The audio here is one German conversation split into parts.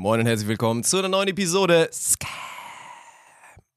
Moin und herzlich willkommen zu einer neuen Episode.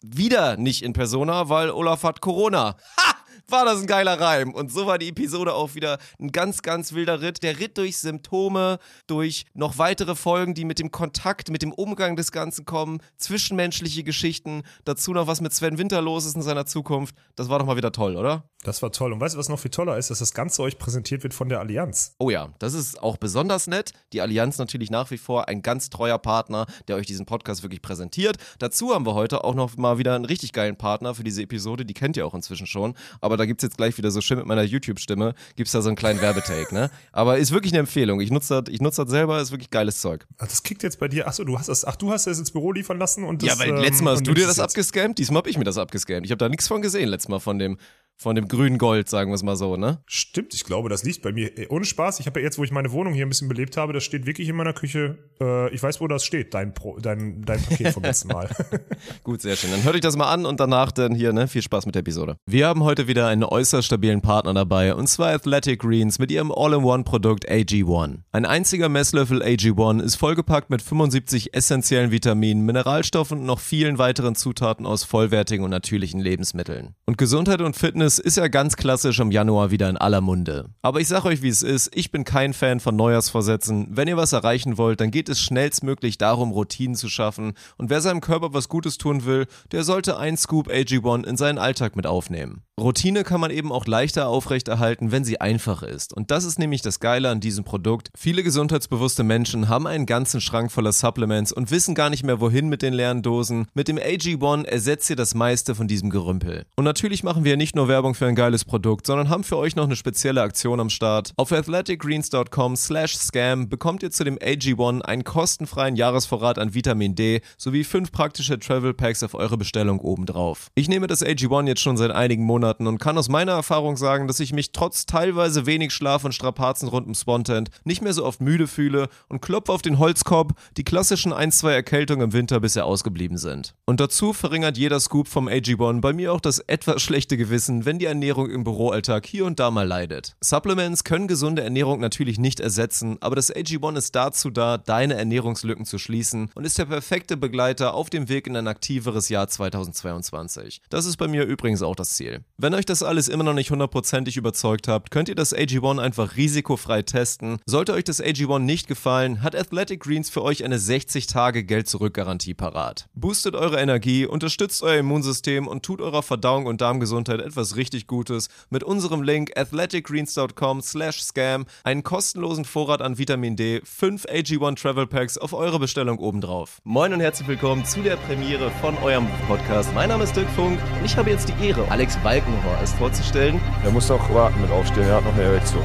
Wieder nicht in Persona, weil Olaf hat Corona. Ha! War das ein geiler Reim. Und so war die Episode auch wieder ein ganz, ganz wilder Ritt. Der Ritt durch Symptome, durch noch weitere Folgen, die mit dem Kontakt, mit dem Umgang des Ganzen kommen, zwischenmenschliche Geschichten, dazu noch was mit Sven Winter los ist in seiner Zukunft. Das war doch mal wieder toll, oder? Das war toll. Und weißt du, was noch viel toller ist? Dass das Ganze euch präsentiert wird von der Allianz. Oh ja, das ist auch besonders nett. Die Allianz natürlich nach wie vor ein ganz treuer Partner, der euch diesen Podcast wirklich präsentiert. Dazu haben wir heute auch noch mal wieder einen richtig geilen Partner für diese Episode. Die kennt ihr auch inzwischen schon. Aber da gibt es jetzt gleich wieder so schön mit meiner YouTube-Stimme, gibt es da so einen kleinen Werbetake, ne? Aber ist wirklich eine Empfehlung. Ich nutze das, ich nutze das selber, ist wirklich geiles Zeug. Ach, das kickt jetzt bei dir. Achso, du hast das, ach, du hast das ins Büro liefern lassen und das, Ja, weil ähm, letztes Mal hast du dir das abgescampt, diesmal habe ich mir das abgescampt. Ich habe da nichts von gesehen letztes Mal von dem, von dem grünen Gold, sagen wir es mal so, ne? Stimmt, ich glaube, das liegt bei mir. Ey, Ohne Spaß, ich habe ja jetzt, wo ich meine Wohnung hier ein bisschen belebt habe, das steht wirklich in meiner Küche. Äh, ich weiß, wo das steht, dein, Pro, dein, dein Paket vom letzten Mal. Gut, sehr schön. Dann hört euch das mal an und danach dann hier, ne? Viel Spaß mit der Episode. Wir haben heute wieder einen äußerst stabilen Partner dabei und zwar Athletic Greens mit ihrem All-in-One-Produkt AG1. Ein einziger Messlöffel AG1 ist vollgepackt mit 75 essentiellen Vitaminen, Mineralstoffen und noch vielen weiteren Zutaten aus vollwertigen und natürlichen Lebensmitteln. Und Gesundheit und Fitness ist ja ganz klassisch im Januar wieder in aller Munde. Aber ich sag euch, wie es ist, ich bin kein Fan von Neujahrsvorsätzen. Wenn ihr was erreichen wollt, dann geht es schnellstmöglich darum, Routinen zu schaffen. Und wer seinem Körper was Gutes tun will, der sollte ein Scoop AG1 in seinen Alltag mit aufnehmen. Routine kann man eben auch leichter aufrechterhalten, wenn sie einfach ist. Und das ist nämlich das Geile an diesem Produkt. Viele gesundheitsbewusste Menschen haben einen ganzen Schrank voller Supplements und wissen gar nicht mehr, wohin mit den leeren Dosen. Mit dem AG1 ersetzt ihr das meiste von diesem Gerümpel. Und natürlich machen wir nicht nur Werbung für ein geiles Produkt, sondern haben für euch noch eine spezielle Aktion am Start. Auf athleticgreens.com slash scam bekommt ihr zu dem AG1 einen kostenfreien Jahresvorrat an Vitamin D sowie fünf praktische Travel Packs auf eure Bestellung obendrauf. Ich nehme das AG1 jetzt schon seit einigen Monaten und kann aus meiner Erfahrung sagen, dass ich mich trotz teilweise wenig Schlaf und Strapazen rund um Spontent nicht mehr so oft müde fühle und klopfe auf den Holzkorb die klassischen 1-2 Erkältungen im Winter bisher ausgeblieben sind. Und dazu verringert jeder Scoop vom AG1 bei mir auch das etwas schlechte Gewissen, wenn die Ernährung im Büroalltag hier und da mal leidet. Supplements können gesunde Ernährung natürlich nicht ersetzen, aber das AG1 ist dazu da, deine Ernährungslücken zu schließen und ist der perfekte Begleiter auf dem Weg in ein aktiveres Jahr 2022. Das ist bei mir übrigens auch das Ziel. Wenn euch das alles immer noch nicht hundertprozentig überzeugt habt, könnt ihr das AG1 einfach risikofrei testen. Sollte euch das AG1 nicht gefallen, hat Athletic Greens für euch eine 60-Tage-Geld-Zurück-Garantie parat. Boostet eure Energie, unterstützt euer Immunsystem und tut eurer Verdauung und Darmgesundheit etwas richtig Gutes mit unserem Link athleticgreens.com slash scam einen kostenlosen Vorrat an Vitamin D, 5 AG1 Travel Packs auf eure Bestellung obendrauf. Moin und herzlich willkommen zu der Premiere von eurem Podcast. Mein Name ist Dirk Funk und ich habe jetzt die Ehre, Alex Balkenhorst vorzustellen. Er muss auch warten mit aufstehen, er hat noch eine Erektion.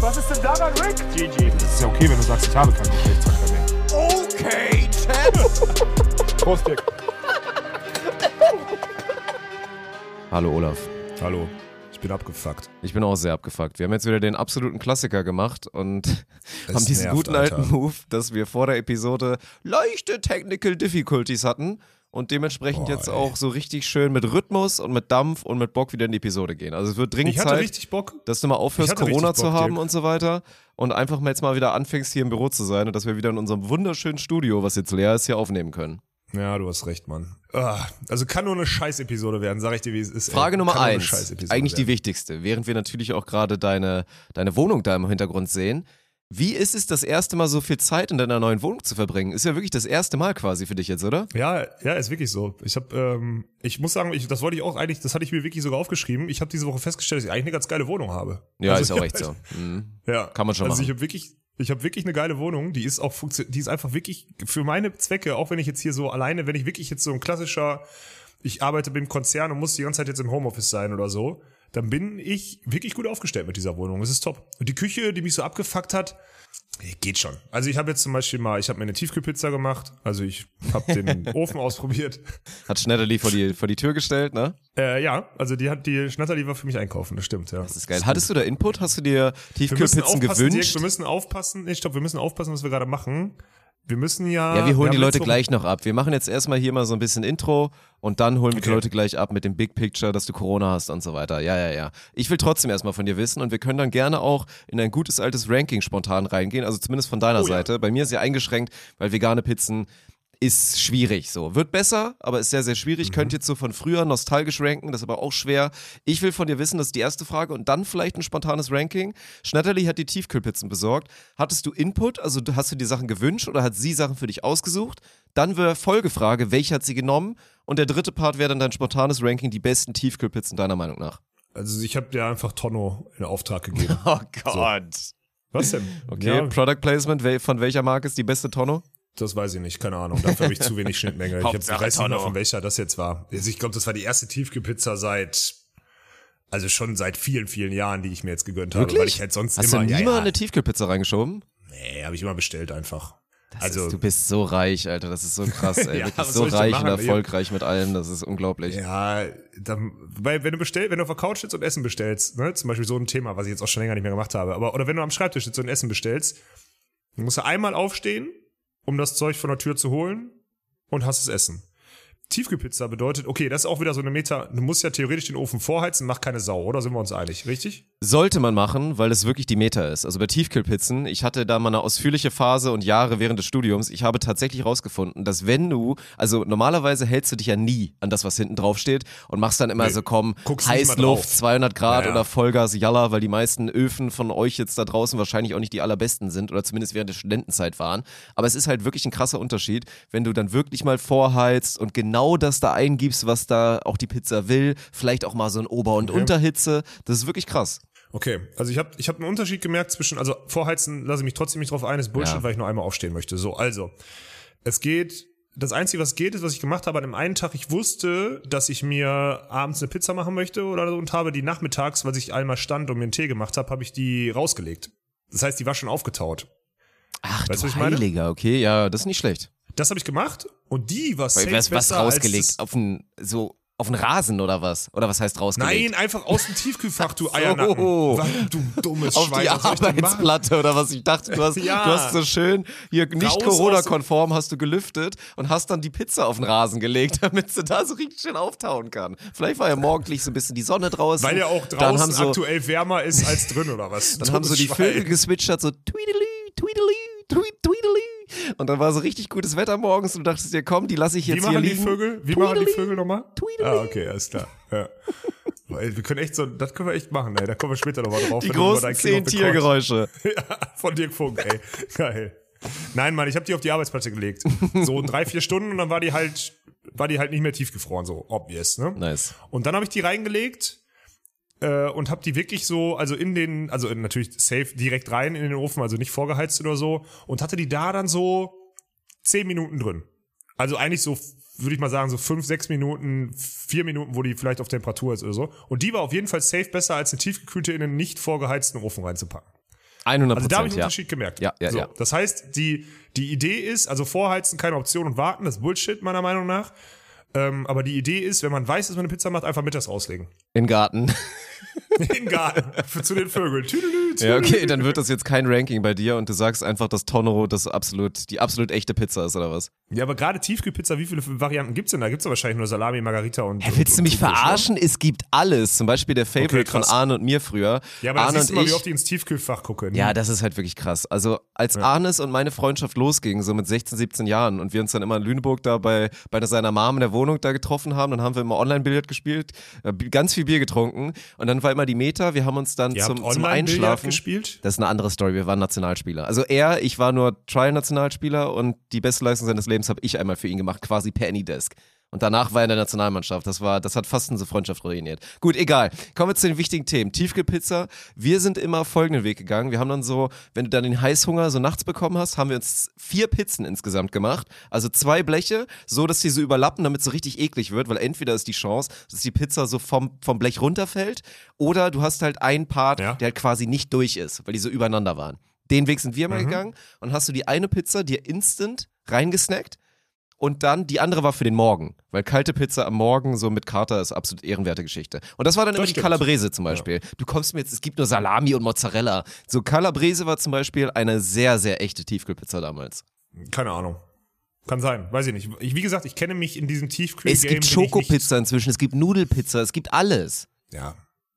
Was ist denn daran, Rick? GG. Das ist ja okay, wenn du sagst, ich habe keinen Geschlechtsverkehr Prost, Dick. Hallo Olaf. Hallo, ich bin abgefuckt. Ich bin auch sehr abgefuckt. Wir haben jetzt wieder den absoluten Klassiker gemacht und Es haben diesen nervt, guten Alter. alten Move, dass wir vor der Episode leichte Technical Difficulties hatten und dementsprechend Boah, jetzt ey. auch so richtig schön mit Rhythmus und mit Dampf und mit Bock wieder in die Episode gehen. Also es wird dringend Ich hatte Zeit, richtig Bock. dass du mal aufhörst, Corona richtig zu Bock, haben Dirk. und so weiter und einfach mal jetzt mal wieder anfängst, hier im Büro zu sein und dass wir wieder in unserem wunderschönen Studio, was jetzt leer ist, hier aufnehmen können. Ja, du hast recht, Mann. Ah, also kann nur eine Scheiß-Episode werden, sag ich dir, wie es ist. ey. Frage Nummer eins, eigentlich die werden. wichtigste, während wir natürlich auch gerade deine, deine Wohnung da im Hintergrund sehen. Wie ist es, das erste Mal so viel Zeit in deiner neuen Wohnung zu verbringen? Ist ja wirklich das erste Mal quasi für dich jetzt, oder? Ja, ja, ist wirklich so. Ich habe, ähm, ich muss sagen, ich, das wollte ich auch eigentlich, das hatte ich mir wirklich sogar aufgeschrieben. Ich habe diese Woche festgestellt, dass ich eigentlich eine ganz geile Wohnung habe. Ja, Also ist auch echt hab- so. Mhm. Ja, Kann man schon also machen. ich habe wirklich, ich habe wirklich eine geile Wohnung. Die ist auch, die ist einfach wirklich für meine Zwecke. Auch wenn ich jetzt hier so alleine, wenn ich wirklich jetzt so ein klassischer, ich arbeite beim Konzern und muss die ganze Zeit jetzt im Homeoffice sein oder so, dann bin ich wirklich gut aufgestellt mit dieser Wohnung. Es ist top. Und die Küche, die mich so abgefuckt hat, eh, geht schon. Also ich habe jetzt zum Beispiel mal, ich habe mir eine Tiefkühlpizza gemacht. Also ich habe den Ofen ausprobiert. Hat Schneiderli vor die, vor die Tür gestellt, ne? Äh, ja, also die hat die Schnatterli war für mich einkaufen. Das stimmt, ja. Das ist geil. Hattest du da Input? Hast du dir Wir Tiefkühlpizzen Dirk, gewünscht? wir müssen aufpassen. Nee, stopp, wir müssen aufpassen, was wir gerade machen. Wir müssen ja. Ja, wir holen haben die Leute gleich noch ab. Wir machen jetzt erstmal hier mal so ein bisschen Intro und dann holen wir die Okay. Leute gleich ab mit dem Big Picture, dass du Corona hast und so weiter. Ja, ja, ja. Ich will trotzdem erstmal von dir wissen und wir können dann gerne auch in ein gutes altes Ranking spontan reingehen, also zumindest von deiner Oh ja. Seite. Bei mir ist ja eingeschränkt, weil vegane Pizzen ist schwierig so. Wird besser, aber ist sehr, sehr schwierig. Mhm. Könnt jetzt so von früher nostalgisch ranken, das ist aber auch schwer. Ich will von dir wissen, das ist die erste Frage und dann vielleicht ein spontanes Ranking. Schnatterli hat die Tiefkühlpizzen besorgt. Hattest du Input, also hast du dir Sachen gewünscht oder hat sie Sachen für dich ausgesucht? Dann wäre Folgefrage, welche hat sie genommen? Und der dritte Part wäre dann dein spontanes Ranking, die besten Tiefkühlpizzen deiner Meinung nach. Also ich habe dir einfach Tonno in Auftrag gegeben. Oh Gott. Was denn? Okay, Ja, Product Placement, von welcher Marke ist die beste Tonno? Das weiß ich nicht, keine Ahnung. Dafür habe ich zu wenig Schnittmenge. Ich hab, ich weiß nicht mehr, von welcher das jetzt war. Also ich glaube, das war die erste Tiefkühlpizza seit, also schon seit vielen, vielen Jahren, die ich mir jetzt gegönnt habe. Weil ich halt sonst Hast immer, du nie ja, mal ja, eine Tiefkühlpizza reingeschoben? nee, habe ich immer bestellt einfach. Das also ist, du bist so reich, Alter. Das ist so krass, ey. Ja, Wirklich so reich und erfolgreich mit allem. Das ist unglaublich. Ja, dann, weil wenn du bestellst, wenn du auf der Couch sitzt und Essen bestellst, ne, zum Beispiel so ein Thema, was ich jetzt auch schon länger nicht mehr gemacht habe, aber oder wenn du am Schreibtisch sitzt und Essen bestellst, dann musst du einmal aufstehen, um das Zeug von der Tür zu holen und hast das Essen. Tiefkühlpizza bedeutet, okay, das ist auch wieder so eine Meta, du musst ja theoretisch den Ofen vorheizen, mach keine Sau, oder sind wir uns einig, richtig? Sollte man machen, weil es wirklich die Meta ist. Also bei Tiefkühlpizzen, ich hatte da mal eine ausführliche Phase und Jahre während des Studiums. Ich habe tatsächlich rausgefunden, dass wenn du, also normalerweise hältst du dich ja nie an das, was hinten drauf steht und machst dann immer Nee, so, komm, Heißluft, drauf. 200 Grad Ja, ja. oder Vollgas, Jalla, weil die meisten Öfen von euch jetzt da draußen wahrscheinlich auch nicht die allerbesten sind oder zumindest während der Studentenzeit waren. Aber es ist halt wirklich ein krasser Unterschied, wenn du dann wirklich mal vorheizt und genau das da eingibst, was da auch die Pizza will. Vielleicht auch mal so ein Ober- und Okay. Unterhitze. Das ist wirklich krass. Okay, also ich habe ich hab einen Unterschied gemerkt zwischen, also vorheizen lasse ich mich trotzdem nicht drauf ein, ist Bullshit, Ja. weil ich nur einmal aufstehen möchte. So, also, es geht, das Einzige, was geht, ist, was ich gemacht habe an dem einen Tag, ich wusste, dass ich mir abends eine Pizza machen möchte oder so und habe die nachmittags, weil ich einmal stand und mir einen Tee gemacht habe, habe ich die rausgelegt. Das heißt, die war schon aufgetaut. Ach Weißt du? Heiliger, okay, ja, das ist nicht schlecht. Das habe ich gemacht und die war safe was, was rausgelegt? Auf einen, so, auf einen Rasen oder was? Oder was heißt rausgelegt? Nein, einfach aus dem Tiefkühlfach, du. Eiernacken. Was, du dummes Auf Schwein. die denn machen? Arbeitsplatte oder was? Ich dachte, du hast, Ja. du hast so schön hier nicht Corona-konform hast du gelüftet und hast dann die Pizza auf den Rasen gelegt, damit sie da so richtig schön auftauen kann. Vielleicht war ja morgendlich so ein bisschen die Sonne draußen. Weil ja auch draußen haben so, aktuell wärmer ist als drin, oder was? Dann haben so die Dummes Vögel Schwein. geswitchert, so tweedly, tweedly, tweet, tweedly. Und dann war so richtig gutes Wetter morgens und du dachtest dir, komm, die lasse ich Wie jetzt hier machen die liegen. Vögel? Wie machen die Vögel nochmal? tweedly. Ah, okay, alles klar. Ja. Weil Wir können echt so, das können wir echt machen, ey. Da kommen wir später nochmal drauf. Die großen zehn Tiergeräusche. Ja, von Dirk Funk, ey. Geil. Nein, Mann, ich habe die auf die Arbeitsplatte gelegt. So drei, vier Stunden und dann war die halt, war die halt nicht mehr tiefgefroren, so obvious, ne? Nice. Und dann habe ich die reingelegt äh, und habe die wirklich so, also in den, also natürlich safe direkt rein in den Ofen, also nicht vorgeheizt oder so, und hatte die da dann so zehn Minuten drin. Also eigentlich so, würde ich mal sagen, so fünf, sechs Minuten, vier Minuten, wo die vielleicht auf Temperatur ist oder so. Und die war auf jeden Fall safe besser, als eine tiefgekühlte in einen nicht vorgeheizten Ofen reinzupacken. 100 Also da habe ich einen ja. Unterschied gemerkt. Ja, ja, so, ja. Das heißt, die, die Idee ist, also vorheizen, keine Option und warten, das ist Bullshit, meiner Meinung nach. Ähm, aber die Idee ist, wenn man weiß, dass man eine Pizza macht, einfach mittags rauslegen. In den Garten. Im Garten. Für, zu den Vögeln. Tüdelü, Ja, tüdelü. okay, dann wird das jetzt kein Ranking bei dir und du sagst einfach, dass Tonero das absolut, die absolut echte Pizza ist, oder was? Ja, aber gerade Tiefkühlpizza, wie viele Varianten gibt's denn da? Gibt's da wahrscheinlich nur Salami, Margarita und. Hä, und, willst du und mich Thunfisch, ne? verarschen? Es gibt alles. Zum Beispiel der Favorite Okay, von. Arne und mir früher. Ja, aber da Arne siehst du und mal, wie ich, oft die ins Tiefkühlfach gucken. Ja, das ist halt wirklich krass. Also als Arnes und meine Freundschaft losging, so mit 16, 17 Jahren und wir uns dann immer in Lüneburg da bei, bei seiner Mom in der Wohnung da getroffen haben, dann haben wir immer Online-Billard gespielt, äh, ganz viel Bier getrunken und dann war immer die Meta, wir haben uns dann Ihr zum, zum Einschlafen... gespielt? Das ist eine andere Story, wir waren Nationalspieler. Also er, ich war nur Trial-Nationalspieler und die beste Leistung seines Lebens habe ich einmal für ihn gemacht, quasi per Anydesk. Und danach war er in der Nationalmannschaft. Das war, das hat fast unsere Freundschaft ruiniert. Gut, egal. Kommen wir zu den wichtigen Themen. Tiefkühlpizza. Wir sind immer folgenden Weg gegangen. Wir haben dann so, wenn du dann den Heißhunger so nachts bekommen hast, haben wir uns vier Pizzen insgesamt gemacht. Also zwei Bleche, so dass die so überlappen, damit es so richtig eklig wird, weil entweder ist die Chance, dass die Pizza so vom, vom Blech runterfällt, oder du hast halt einen Part, Ja. der halt quasi nicht durch ist, weil die so übereinander waren. Den Weg sind wir Mhm. mal gegangen und hast du die eine Pizza dir instant reingesnackt und dann die andere war für den Morgen, weil kalte Pizza am Morgen so mit Kater ist absolut ehrenwerte Geschichte. Und das war dann Das immer die stimmt. Calabrese zum Beispiel. Du kommst mir jetzt, es gibt nur Salami und Mozzarella. So Calabrese war zum Beispiel eine sehr, sehr echte Tiefkühlpizza damals. Keine Ahnung. Kann sein, weiß ich nicht. Ich, wie gesagt, ich kenne mich in diesem Tiefkühl-Game. Es gibt Schokopizza inzwischen, es gibt Nudelpizza, es gibt alles. Ja.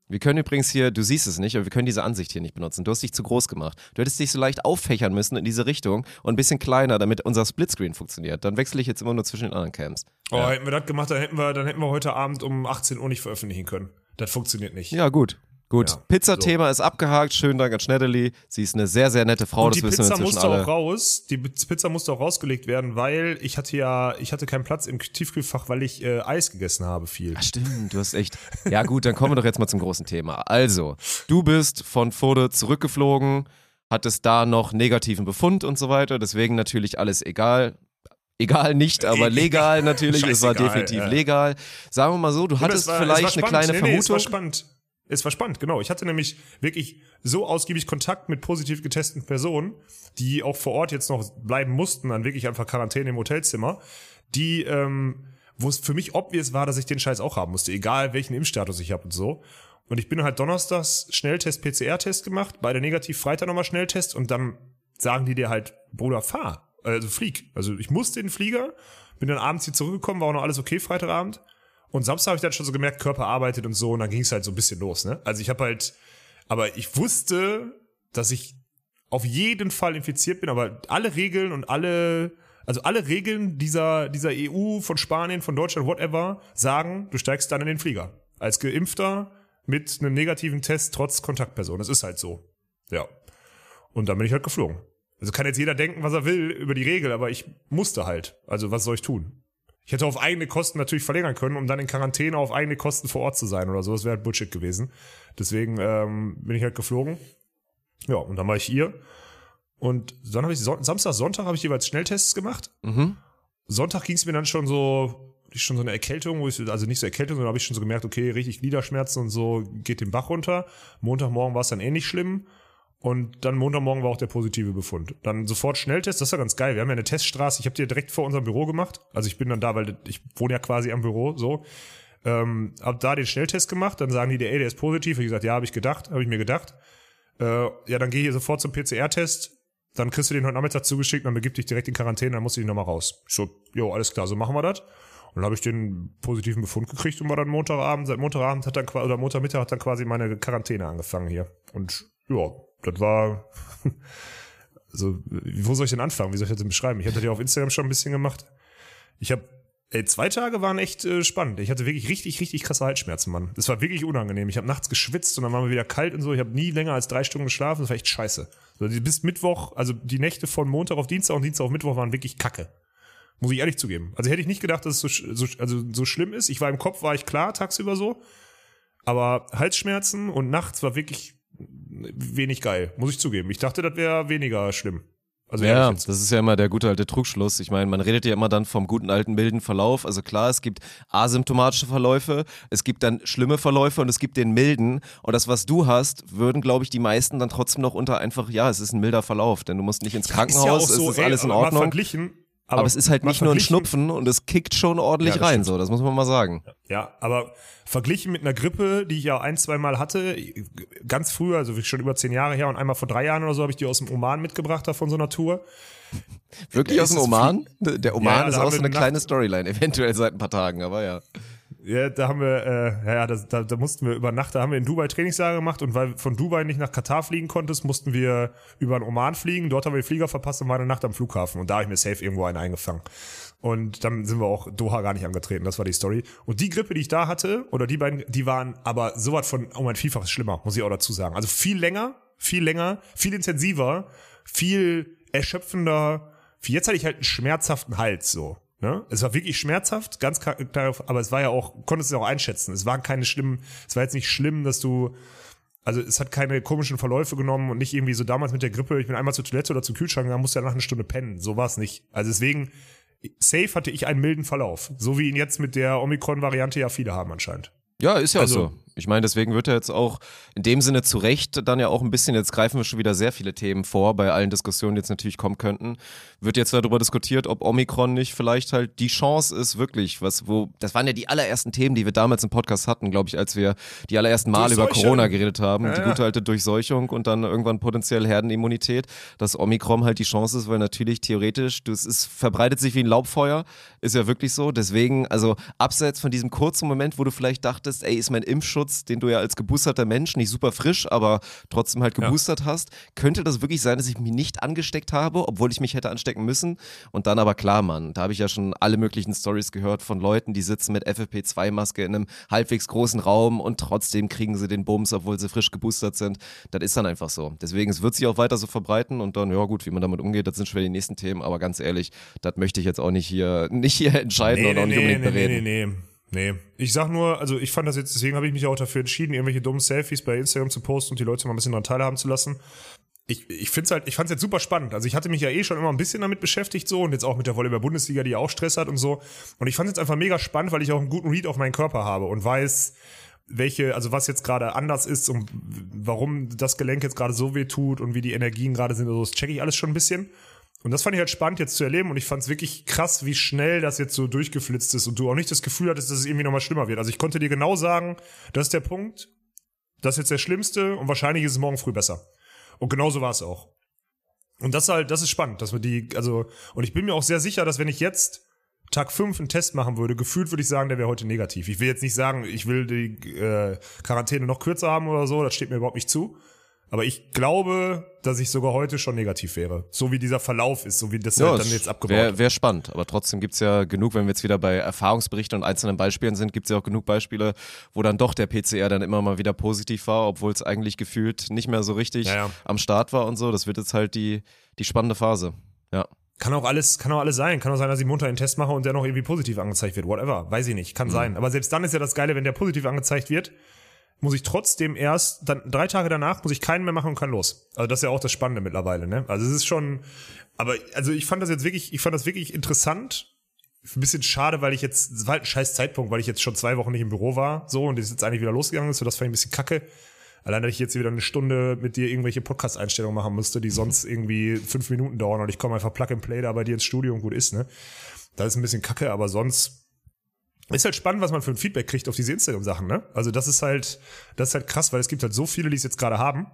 Wir können übrigens hier, du siehst es nicht, aber wir können diese Ansicht hier nicht benutzen. Du hast dich zu groß gemacht. Du hättest dich so leicht auffächern müssen in diese Richtung und ein bisschen kleiner, damit unser Splitscreen funktioniert. Dann wechsle ich jetzt immer nur zwischen den anderen Cams. Oh, hätten wir das gemacht, dann hätten wir, dann hätten wir heute Abend um 18 Uhr nicht veröffentlichen können. Das funktioniert nicht. Ja, gut. Gut. Ja, Pizza-Thema ist abgehakt. Schönen Dank an Schneiderli. Sie ist eine sehr, sehr nette Frau. Und die das Pizza musste alle. auch raus. Die Pizza musste auch rausgelegt werden, weil ich hatte ja, ich hatte keinen Platz im Tiefkühlfach, weil ich äh, Eis gegessen habe viel. Ach, stimmt, du hast echt. Ja, gut, dann kommen wir doch jetzt mal zum großen Thema. Also, du bist von Fode zurückgeflogen, hattest da noch negativen Befund und so weiter, deswegen natürlich alles egal. Egal nicht, aber legal natürlich. es war definitiv ja. legal. Sagen wir mal so, du Und hattest es war- vielleicht eine spannend. kleine nee, Nee, es Vermutung. war spannend. Es war spannend, genau. Ich hatte nämlich wirklich so ausgiebig Kontakt mit positiv getesteten Personen, die auch vor Ort jetzt noch bleiben mussten, dann wirklich einfach Quarantäne im Hotelzimmer, die, ähm, wo es für mich obvious war, dass ich den Scheiß auch haben musste, egal welchen Impfstatus ich habe und so. Und ich bin halt donnerstags Schnelltest, PCR-Test gemacht, beide negativ, Freitag nochmal Schnelltest und dann sagen die dir halt, Bruder, fahr, also flieg. Also ich musste in den Flieger, bin dann abends hier zurückgekommen, war auch noch alles okay Freitagabend. Und Samstag habe ich dann schon so gemerkt, Körper arbeitet und so, und dann ging es halt so ein bisschen los, ne? Also ich habe halt, aber ich wusste, dass ich auf jeden Fall infiziert bin, aber alle Regeln und alle, also alle Regeln dieser, dieser EU, von Spanien, von Deutschland, whatever, sagen, du steigst dann in den Flieger. Als Geimpfter mit einem negativen Test trotz Kontaktperson. Das ist halt so. Ja. Und dann bin ich halt geflogen. Also kann jetzt jeder denken, was er will über die Regel, aber ich musste halt. Also was soll ich tun? Ich hätte auf eigene Kosten natürlich verlängern können, um dann in Quarantäne auf eigene Kosten vor Ort zu sein oder so. Das wäre halt Bullshit gewesen. Deswegen ähm, bin ich halt geflogen. Ja, und dann war ich hier. Und dann habe ich Son Samstag, Sonntag habe ich jeweils Schnelltests gemacht. Mhm. Sonntag ging es mir dann schon so, schon so eine Erkältung, wo ich, also nicht so Erkältung, sondern habe ich schon so gemerkt, okay, richtig Gliederschmerzen und so geht den Bach runter. Montagmorgen war es dann ähnlich schlimm. Und dann Montagmorgen war auch der positive Befund. Dann sofort Schnelltest, das war ganz geil. Wir haben ja eine Teststraße, ich habe die ja direkt vor unserem Büro gemacht. Also ich bin dann da, weil ich wohne ja quasi am Büro, so. Ähm, hab da den Schnelltest gemacht, dann sagen die, der, ey, der ist positiv. Ich gesagt, ja, habe ich gedacht, habe ich mir gedacht. Äh, ja, dann geh hier sofort zum PCR-Test. Dann kriegst du den heute Nachmittag zugeschickt, dann begib dich direkt in Quarantäne, dann musst du dich nochmal raus. Ich so, jo, alles klar, so machen wir das. Und dann habe ich den positiven Befund gekriegt und war dann Montagabend, seit Montagabend hat dann qua- oder Montagmittag hat dann quasi meine Quarantäne angefangen hier. Und ja, das war. Also, wo soll ich denn anfangen? Wie soll ich das denn beschreiben? Ich das ja auf Instagram schon ein bisschen gemacht. Ich habe, ey, zwei Tage waren echt äh, spannend. Ich hatte wirklich richtig, richtig krasse Halsschmerzen, Mann. Das war wirklich unangenehm. Ich habe nachts geschwitzt und dann war mir wieder kalt und so. Ich habe nie länger als drei Stunden geschlafen. Das war echt scheiße. So, die- bis Mittwoch, also die Nächte von Montag auf Dienstag und Dienstag auf Mittwoch waren wirklich kacke. Muss ich ehrlich zugeben. Also hätte ich nicht gedacht, dass es so, so, also so schlimm ist. Ich war im Kopf, war ich klar, tagsüber so. Aber Halsschmerzen und nachts war wirklich wenig geil, muss ich zugeben. Ich dachte, das wäre weniger schlimm. Also Ja, das ist ja immer der gute alte Trugschluss. Ich meine, man redet ja immer dann vom guten alten milden Verlauf. Also klar, es gibt asymptomatische Verläufe, es gibt dann schlimme Verläufe und es gibt den milden. Und das, was du hast, würden, glaube ich, die meisten dann trotzdem noch unter einfach, ja, es ist ein milder Verlauf, denn du musst nicht ins Krankenhaus, es ist ey, alles in aber mal Ordnung. Verglichen, Aber, es ist halt nicht nur ein Schnupfen und es kickt schon ordentlich Ja, rein, stimmt. so, das muss man mal sagen. Ja, aber verglichen mit einer Grippe, die ich ja ein, zwei Mal hatte, ganz früher, also schon über zehn Jahre her und einmal vor drei Jahren oder so, habe ich die aus dem Oman mitgebracht, da von so einer Tour. Wirklich aus dem Oman? Der Oman Ja, ist auch so eine kleine Nacht- Storyline, eventuell seit ein paar Tagen, aber ja. Ja, da haben wir, äh, ja, das, da, da mussten wir über Nacht, da haben wir in Dubai Trainingslager gemacht und weil von Dubai nicht nach Katar fliegen konntest, mussten wir über den Oman fliegen. Dort haben wir den Flieger verpasst und waren eine Nacht am Flughafen und da habe ich mir safe irgendwo einen eingefangen. Und dann sind wir auch Doha gar nicht angetreten, das war die Story. Und die Grippe, die ich da hatte, oder die beiden, die waren aber sowas von um ein Vielfaches schlimmer, muss ich auch dazu sagen. Also viel länger, viel länger, viel intensiver, viel erschöpfender. Jetzt hatte ich halt einen schmerzhaften Hals so. Ne? Es war wirklich schmerzhaft, ganz klar, aber es war ja auch, konntest du auch einschätzen. Es waren keine schlimmen, es war jetzt nicht schlimm, dass du, also es hat keine komischen Verläufe genommen und nicht irgendwie so damals mit der Grippe, ich bin einmal zur Toilette oder zum Kühlschrank gegangen, musste danach eine Stunde pennen. So war es nicht. Also deswegen, safe hatte ich einen milden Verlauf. So wie ihn jetzt mit der Omikron-Variante ja viele haben anscheinend. Ja, ist ja Also- so. Ich meine, deswegen wird er jetzt auch in dem Sinne zu Recht dann ja auch ein bisschen, jetzt greifen wir schon wieder sehr viele Themen vor, bei allen Diskussionen, die jetzt natürlich kommen könnten, wird jetzt darüber diskutiert, ob Omikron nicht vielleicht halt die Chance ist, wirklich, was, wo, das waren ja die allerersten Themen, die wir damals im Podcast hatten, glaube ich, als wir die allerersten Mal über Corona geredet haben, ja, die gute alte Durchseuchung und dann irgendwann potenziell Herdenimmunität, dass Omikron halt die Chance ist, weil natürlich theoretisch, das ist, verbreitet sich wie ein Laubfeuer, ist ja wirklich so, deswegen, also abseits von diesem kurzen Moment, wo du vielleicht dachtest, ey, ist mein Impfschutz, den du ja als geboosterter Mensch, nicht super frisch, aber trotzdem halt geboostert ja. hast, könnte das wirklich sein, dass ich mich nicht angesteckt habe, obwohl ich mich hätte anstecken müssen. Und dann aber klar, Mann, da habe ich ja schon alle möglichen Stories gehört von Leuten, die sitzen mit FFP2-Maske in einem halbwegs großen Raum und trotzdem kriegen sie den Bums, obwohl sie frisch geboostert sind. Das ist dann einfach so. Deswegen, es wird sich auch weiter so verbreiten und dann, ja gut, wie man damit umgeht, das sind schon die nächsten Themen, aber ganz ehrlich, das möchte ich jetzt auch nicht hier, nicht hier entscheiden nee, und auch nicht nee, unbedingt nee, bereden. Nee, nee, nee. Nee, ich sag nur, also ich fand das jetzt, deswegen habe ich mich auch dafür entschieden, irgendwelche dummen Selfies bei Instagram zu posten und die Leute mal ein bisschen daran teilhaben zu lassen. Ich, ich finde es halt, ich fand es jetzt super spannend. Also ich hatte mich ja eh schon immer ein bisschen damit beschäftigt so und jetzt auch mit der Volleyball-Bundesliga, die ja auch Stress hat und so. Und ich fand es jetzt einfach mega spannend, weil ich auch einen guten Read auf meinen Körper habe und weiß, welche, also was jetzt gerade anders ist und warum das Gelenk jetzt gerade so weh tut und wie die Energien gerade sind, also das checke ich alles schon ein bisschen. Und das fand ich halt spannend jetzt zu erleben und ich fand es wirklich krass, wie schnell das jetzt so durchgeflitzt ist und du auch nicht das Gefühl hattest, dass es irgendwie nochmal schlimmer wird. Also ich konnte dir genau sagen, das ist der Punkt, das ist jetzt der schlimmste und wahrscheinlich ist es morgen früh besser. Und genauso war es auch. Und das halt, das ist spannend, dass wir die, also, und ich bin mir auch sehr sicher, dass wenn ich jetzt Tag 5 einen Test machen würde, gefühlt würde ich sagen, der wäre heute negativ. Ich will jetzt nicht sagen, ich will die äh, Quarantäne noch kürzer haben oder so, das steht mir überhaupt nicht zu. Aber ich glaube, dass ich sogar heute schon negativ wäre. So wie dieser Verlauf ist, so wie das ja, halt dann jetzt abgebaut Wäre wär spannend, aber trotzdem gibt's ja genug, wenn wir jetzt wieder bei Erfahrungsberichten und einzelnen Beispielen sind, gibt's ja auch genug Beispiele, wo dann doch der PCR dann immer mal wieder positiv war, obwohl es eigentlich gefühlt nicht mehr so richtig ja, ja. am Start war und so. Das wird jetzt halt die, die spannende Phase. Ja. Kann auch alles, kann auch alles sein. Kann auch sein, dass ich munter einen Test mache und der noch irgendwie positiv angezeigt wird. Whatever. Weiß ich nicht. Kann mhm. sein. Aber selbst dann ist ja das Geile, wenn der positiv angezeigt wird, muss ich trotzdem erst, dann drei Tage danach muss ich keinen mehr machen und kann los. Also das ist ja auch das Spannende mittlerweile, ne? Also es ist schon, aber also ich fand das jetzt wirklich, ich fand das wirklich interessant. Ein bisschen schade, weil ich jetzt, es war halt ein scheiß Zeitpunkt, weil ich jetzt schon zwei Wochen nicht im Büro war, so, und es jetzt eigentlich wieder losgegangen ist, so das fand ich ein bisschen kacke. Allein, dass ich jetzt wieder eine Stunde mit dir irgendwelche Podcast-Einstellungen machen musste, die sonst irgendwie fünf Minuten dauern und ich komme einfach Plug and Play da bei dir ins Studio und gut ist, ne? Das ist ein bisschen kacke, aber sonst ist halt spannend, was man für ein Feedback kriegt auf diese Instagram-Sachen, ne? Also das ist halt, das ist halt krass, weil es gibt halt so viele, die es jetzt gerade haben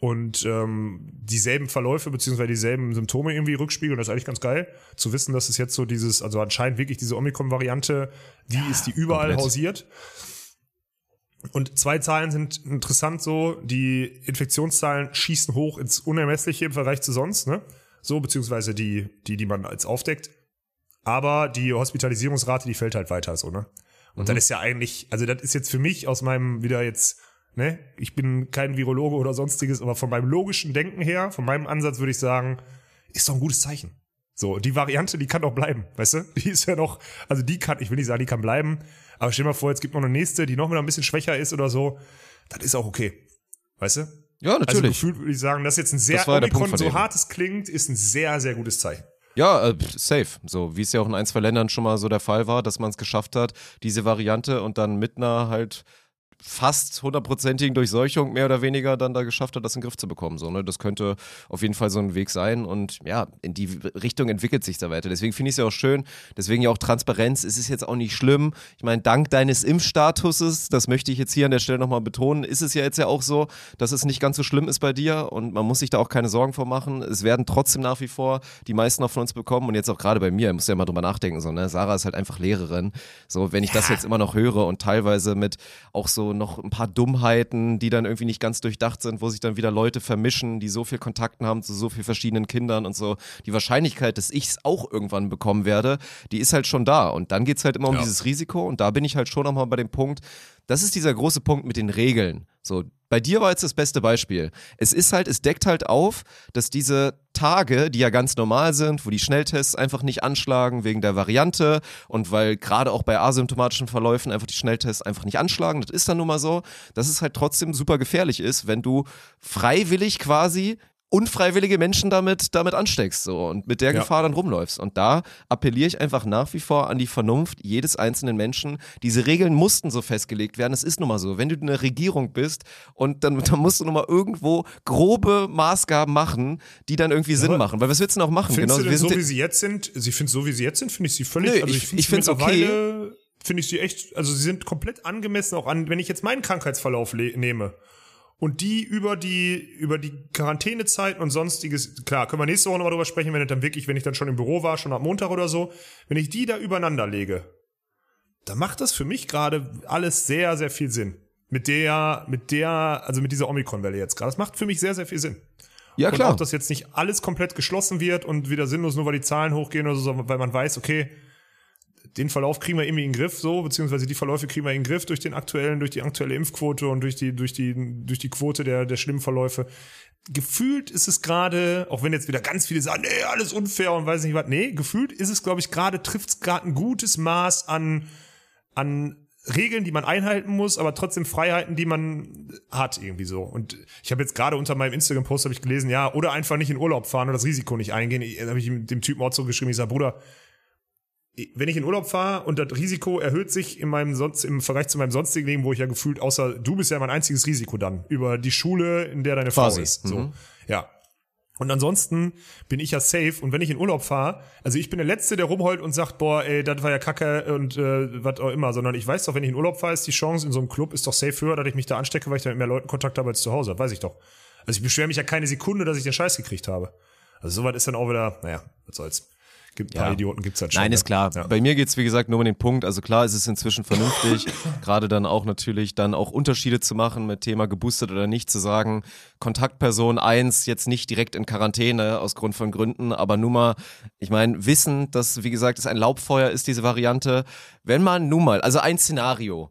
und ähm, dieselben Verläufe beziehungsweise dieselben Symptome irgendwie rückspiegeln. Das ist eigentlich ganz geil zu wissen, dass es jetzt so dieses, also anscheinend wirklich diese Omikron-Variante, die ja, ist, die überall komplett. hausiert. Und zwei Zahlen sind interessant so, die Infektionszahlen schießen hoch ins Unermessliche im Vergleich zu sonst, ne? So, beziehungsweise die, die, die man als aufdeckt. Aber die Hospitalisierungsrate, die fällt halt weiter so, ne? Und mhm. dann ist ja eigentlich, also das ist jetzt für mich aus meinem wieder jetzt, ne, ich bin kein Virologe oder sonstiges, aber von meinem logischen Denken her, von meinem Ansatz würde ich sagen, ist doch ein gutes Zeichen. So, die Variante, die kann doch bleiben, weißt du? Die ist ja noch, also die kann, ich will nicht sagen, die kann bleiben, aber stell dir mal vor, jetzt gibt noch eine nächste, die noch mal ein bisschen schwächer ist oder so, das ist auch okay. Weißt du? Ja, natürlich. Also gefühlt würde ich sagen, dass jetzt ein sehr Omikron, so hart es klingt, ist ein sehr, sehr gutes Zeichen. Ja, äh, safe. So, wie es ja auch in ein, zwei Ländern schon mal so der Fall war, dass man es geschafft hat, diese Variante und dann mit einer halt fast hundertprozentigen Durchseuchung mehr oder weniger dann da geschafft hat, das in den Griff zu bekommen. So, ne? Das könnte auf jeden Fall so ein Weg sein und ja, in die Richtung entwickelt sich da weiter. Deswegen finde ich es ja auch schön, deswegen ja auch Transparenz. Es ist jetzt auch nicht schlimm. Ich meine, dank deines Impfstatuses, das möchte ich jetzt hier an der Stelle nochmal betonen, ist es ja jetzt ja auch so, dass es nicht ganz so schlimm ist bei dir und man muss sich da auch keine Sorgen vormachen. Es werden trotzdem nach wie vor die meisten auch von uns bekommen und jetzt auch gerade bei mir, ich muss ja mal drüber nachdenken, so, ne? Sarah ist halt einfach Lehrerin. So, wenn ich ja. das jetzt immer noch höre und teilweise mit auch so noch ein paar Dummheiten, die dann irgendwie nicht ganz durchdacht sind, wo sich dann wieder Leute vermischen, die so viel Kontakten haben zu so vielen verschiedenen Kindern und so. Die Wahrscheinlichkeit, dass ich es auch irgendwann bekommen werde, die ist halt schon da. Und dann geht es halt immer um ja. dieses Risiko. Und da bin ich halt schon nochmal bei dem Punkt, das ist dieser große Punkt mit den Regeln. So, bei dir war jetzt das beste Beispiel. Es ist halt, es deckt halt auf, dass diese Tage, die ja ganz normal sind, wo die Schnelltests einfach nicht anschlagen wegen der Variante und weil gerade auch bei asymptomatischen Verläufen einfach die Schnelltests einfach nicht anschlagen, das ist dann nun mal so, dass es halt trotzdem super gefährlich ist, wenn du freiwillig quasi unfreiwillige Menschen damit, damit ansteckst so und mit der Ja. Gefahr dann rumläufst. Und da appelliere ich einfach nach wie vor an die Vernunft jedes einzelnen Menschen. Diese Regeln mussten so festgelegt werden. Es ist nun mal so. Wenn du eine Regierung bist und dann, dann musst du nun mal irgendwo grobe Maßgaben machen, die dann irgendwie Sinn aber machen. Weil was willst du noch machen? Findest du denn so, wie sie jetzt sind? Sie finde so, wie sie jetzt sind, finde ich sie völlig. Nö, also ich- finde ich sie find's mittlerweile, Finde ich sie echt, also sie sind komplett angemessen auch an, wenn ich jetzt meinen Krankheitsverlauf nehme und die über die, über die Quarantänezeiten und sonstiges, klar, können wir nächste Woche nochmal drüber sprechen, wenn ich dann wirklich, wenn ich dann schon im Büro war, schon am Montag oder so, wenn ich die da übereinander lege, dann macht das für mich gerade alles sehr, sehr viel Sinn. Mit der, mit der, also mit dieser Omikron-Welle jetzt gerade. Das macht für mich sehr, sehr viel Sinn. ja Und klar. auch, dass jetzt nicht alles komplett geschlossen wird und wieder sinnlos, nur weil die Zahlen hochgehen oder so, weil man weiß, okay, den Verlauf kriegen wir irgendwie in den Griff, so, beziehungsweise die Verläufe kriegen wir in den Griff durch den aktuellen, durch die aktuelle Impfquote und durch die, durch die, durch die Quote der, der schlimmen Verläufe. Gefühlt ist es gerade, auch wenn jetzt wieder ganz viele sagen, nee, alles unfair und weiß nicht was, nee, gefühlt ist es, glaube ich, gerade, trifft es gerade ein gutes Maß an, an Regeln, die man einhalten muss, aber trotzdem Freiheiten, die man hat irgendwie so. Und ich habe jetzt gerade unter meinem Instagram-Post habe ich gelesen, ja, oder einfach nicht in Urlaub fahren oder das Risiko nicht eingehen. Da habe ich dem Typen auch so geschrieben, ich sage, Bruder, wenn ich in Urlaub fahre und das Risiko erhöht sich in meinem sonst im Vergleich zu meinem sonstigen Leben, wo ich ja gefühlt, außer du bist ja mein einziges Risiko dann über die Schule, in der deine Quasi. Frau ist. So, Mhm. ja. Und ansonsten bin ich ja safe und wenn ich in Urlaub fahre, also ich bin der Letzte, der rumheult und sagt, boah, ey, das war ja kacke und äh, was auch immer, sondern ich weiß doch, wenn ich in Urlaub fahre, ist die Chance in so einem Club ist doch safe höher, dass ich mich da anstecke, weil ich da mit mehr Leuten Kontakt habe als zu Hause, das weiß ich doch. Also ich beschwere mich ja keine Sekunde, dass ich den Scheiß gekriegt habe. Also soweit ist dann auch wieder, naja, was soll's. Gibt ein paar Ja. Idioten, gibt's halt schon. Nein, ne? ist klar. Ja. Bei mir geht's wie gesagt nur um den Punkt. Also klar, es ist inzwischen vernünftig, gerade dann auch natürlich dann auch Unterschiede zu machen mit Thema geboostet oder nicht, zu sagen, Kontaktperson 1 jetzt nicht direkt in Quarantäne aus Grund von Gründen, aber nun mal, ich meine, wissen, dass, wie gesagt, es ein Laubfeuer ist, diese Variante. Wenn man nun mal, also ein Szenario,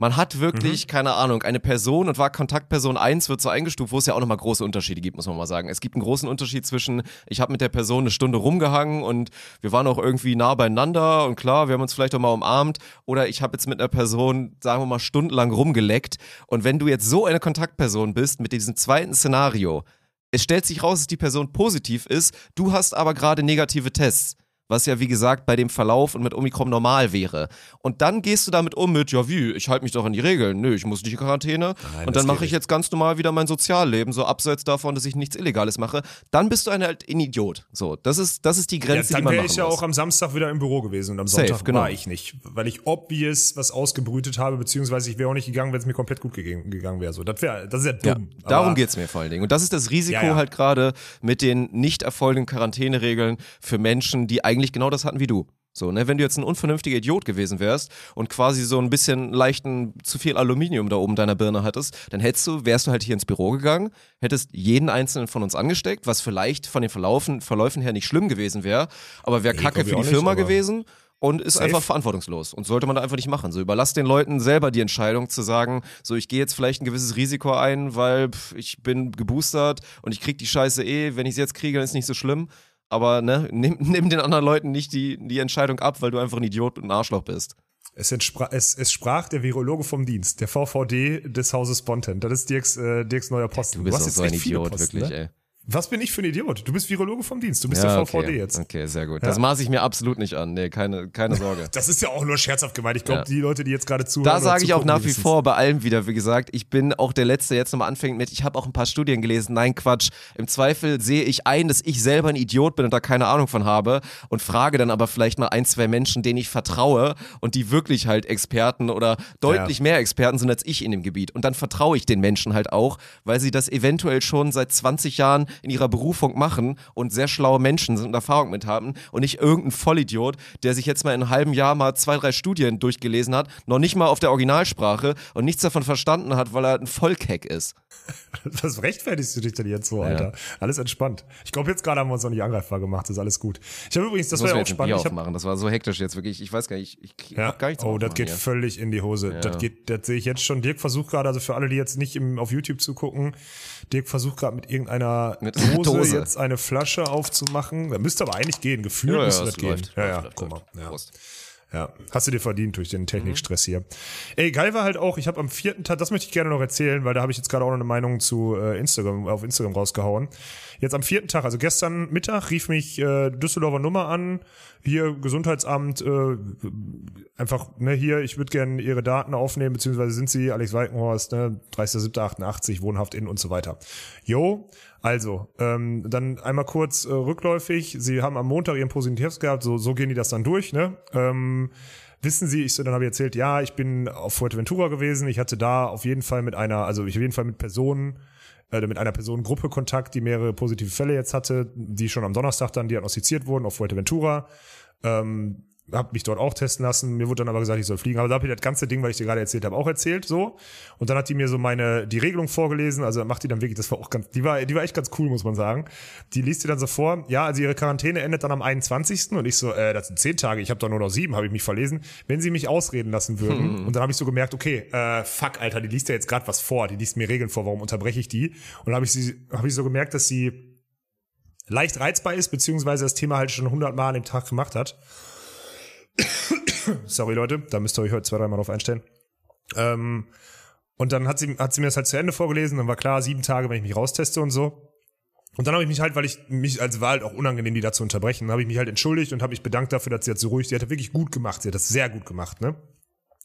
man hat wirklich, keine Ahnung, eine Person und war Kontaktperson 1, wird so eingestuft, wo es ja auch nochmal große Unterschiede gibt, muss man mal sagen. Es gibt einen großen Unterschied zwischen, ich habe mit der Person eine Stunde rumgehangen und wir waren auch irgendwie nah beieinander und klar, wir haben uns vielleicht auch mal umarmt oder ich habe jetzt mit einer Person, sagen wir mal, stundenlang rumgeleckt und wenn du jetzt so eine Kontaktperson bist mit diesem zweiten Szenario, es stellt sich raus, dass die Person positiv ist, du hast aber gerade negative Tests. Was ja, wie gesagt, bei dem Verlauf und mit Omikron normal wäre. Und dann gehst du damit um mit, ja wie, ich halte mich doch an die Regeln. Nö, ich muss nicht in Quarantäne. Nein, und dann mache geht ich jetzt ganz normal wieder mein Sozialleben, so abseits davon, dass ich nichts Illegales mache. Dann bist du ein, halt ein Idiot. So, das ist, das ist die Ja, Grenze, die dann man wäre machen ich ja muss. auch am Samstag wieder im Büro gewesen und am Safe, Sonntag genau. war ich nicht, weil ich obvious was ausgebrütet habe, beziehungsweise ich wäre auch nicht gegangen, wenn es mir komplett gut gegangen, gegangen wäre. So, das wäre, das ist ja Ja, dumm. darum Aber- geht's mir vor allen Dingen. Und das ist das Risiko Ja, ja. halt gerade mit den nicht erfolgenden Quarantäneregeln für Menschen, die eigentlich genau das hatten wie du. So, ne, wenn du jetzt ein unvernünftiger Idiot gewesen wärst und quasi so ein bisschen leichten zu viel Aluminium da oben deiner Birne hattest, dann hättest du, wärst du halt hier ins Büro gegangen, hättest jeden einzelnen von uns angesteckt, was vielleicht von den Verlaufen, Verläufen her nicht schlimm gewesen wäre, aber wäre Nee, Kacke für die nicht, Firma gewesen und ist Safe. einfach verantwortungslos und sollte man da einfach nicht machen. So überlass den Leuten selber die Entscheidung zu sagen, so ich gehe jetzt vielleicht ein gewisses Risiko ein, weil pff, ich bin geboostert und ich krieg die Scheiße eh, wenn ich es jetzt kriege, dann ist nicht so schlimm. Aber ne, nimm, nimm den anderen Leuten nicht die, die Entscheidung ab, weil du einfach ein Idiot und ein Arschloch bist. Es, es, es sprach der Virologe vom Dienst, der VVD des Hauses Bonten. Das ist Dirks, äh, Dirks neuer Posten. Du bist hast auch jetzt so ein Idiot, Posten, wirklich, ne? ey. Was bin ich für ein Idiot? Du bist Virologe vom Dienst, du bist Ja, der okay. VVD jetzt. Okay, sehr gut. Das maße ich mir absolut nicht an. Nee, keine, keine Sorge. Das ist ja auch nur scherzhaft gemeint. Ich glaube, Ja. die Leute, die jetzt gerade zuhören. Da sage ich auch nach wie vor bei allem wieder, wie gesagt, ich bin auch der Letzte, der jetzt nochmal anfängt mit, ich habe auch ein paar Studien gelesen, nein Quatsch, im Zweifel sehe ich ein, dass ich selber ein Idiot bin und da keine Ahnung von habe und frage dann aber vielleicht mal ein, zwei Menschen, denen ich vertraue und die wirklich halt Experten oder deutlich Ja. mehr Experten sind als ich in dem Gebiet und dann vertraue ich den Menschen halt auch, weil sie das eventuell schon seit 20 Jahren in ihrer Berufung machen und sehr schlaue Menschen sind und Erfahrung mit haben und nicht irgendein Vollidiot, der sich jetzt mal in einem halben Jahr mal zwei, drei Studien durchgelesen hat, noch nicht mal auf der Originalsprache und nichts davon verstanden hat, weil er ein Vollkeck ist. Was rechtfertigst du dich denn jetzt so, Alter? Alles entspannt. Ich glaube, jetzt gerade haben wir uns noch nicht angreifbar gemacht. Das ist alles gut. Ich habe übrigens, das war ja auch spannend. Ich hab, aufmachen. Das war so hektisch jetzt wirklich. Ich weiß gar nicht, ich, ich ja, hab gar nichts oh, das geht hier. völlig in die Hose. Ja. Das geht, das sehe ich jetzt schon. Dirk versucht gerade, also für alle, die jetzt nicht im, auf YouTube zugucken, Dirk versucht gerade mit irgendeiner Mit Dose, Dose. jetzt eine Flasche aufzumachen. Da müsste aber eigentlich gehen. Gefühlt Ja, ja, müsste es das gehen. läuft, ja, ja, läuft, guck mal. Ja. Prost. Ja, hast du dir verdient durch den Technikstress hier. Ey, geil war halt auch, ich habe am vierten Tag, das möchte ich gerne noch erzählen, weil da habe ich jetzt gerade auch noch eine Meinung zu äh, Instagram, auf Instagram rausgehauen. Jetzt am vierten Tag, also gestern Mittag, rief mich äh, Düsseldorfer Nummer an, hier Gesundheitsamt, äh, einfach, ne, hier, ich würde gerne Ihre Daten aufnehmen, beziehungsweise sind Sie Alex Walkenhorst, ne, 30.07.88, wohnhaft in und so weiter. Jo, also, ähm, dann einmal kurz äh, rückläufig. Sie haben am Montag Ihren Positivs gehabt, so, so gehen die das dann durch, ne? Ähm, wissen Sie, ich dann habe ich erzählt, ja, ich bin auf Fuerteventura gewesen. Ich hatte da auf jeden Fall mit einer, also ich auf jeden Fall mit Personen, äh, mit einer Personengruppe Kontakt, die mehrere positive Fälle jetzt hatte, die schon am Donnerstag dann diagnostiziert wurden auf Fuerteventura. Ähm, habe mich dort auch testen lassen. Mir wurde dann aber gesagt, ich soll fliegen. Aber da habe ich das ganze Ding, was ich dir gerade erzählt habe, auch erzählt. So. Und dann hat die mir so meine die Regelung vorgelesen. Also macht die dann wirklich, das war auch ganz, die war, die war echt ganz cool, muss man sagen. Die liest die dann so vor. Ja, also ihre Quarantäne endet dann am 21. Und ich so, äh, das sind zehn Tage. Ich habe doch nur noch sieben, habe ich mich verlesen. Wenn sie mich ausreden lassen würden. Hm. Und dann habe ich so gemerkt, okay, äh, fuck, Alter, die liest ja jetzt gerade was vor. Die liest mir Regeln vor. Warum unterbreche ich die? Und dann habe ich sie, habe ich so gemerkt, dass sie leicht reizbar ist, beziehungsweise das Thema halt schon hundertmal an dem Tag gemacht hat. Sorry, Leute, da müsst ihr euch heute zwei, dreimal drauf einstellen. Ähm, und dann hat sie, hat sie mir das halt zu Ende vorgelesen, dann war klar, sieben Tage, wenn ich mich rausteste und so. Und dann habe ich mich halt, weil ich mich, als war halt auch unangenehm, die da zu unterbrechen, habe ich mich halt entschuldigt und habe mich bedankt dafür, dass sie jetzt so ruhig, die hat wirklich gut gemacht, sie hat das sehr gut gemacht, ne?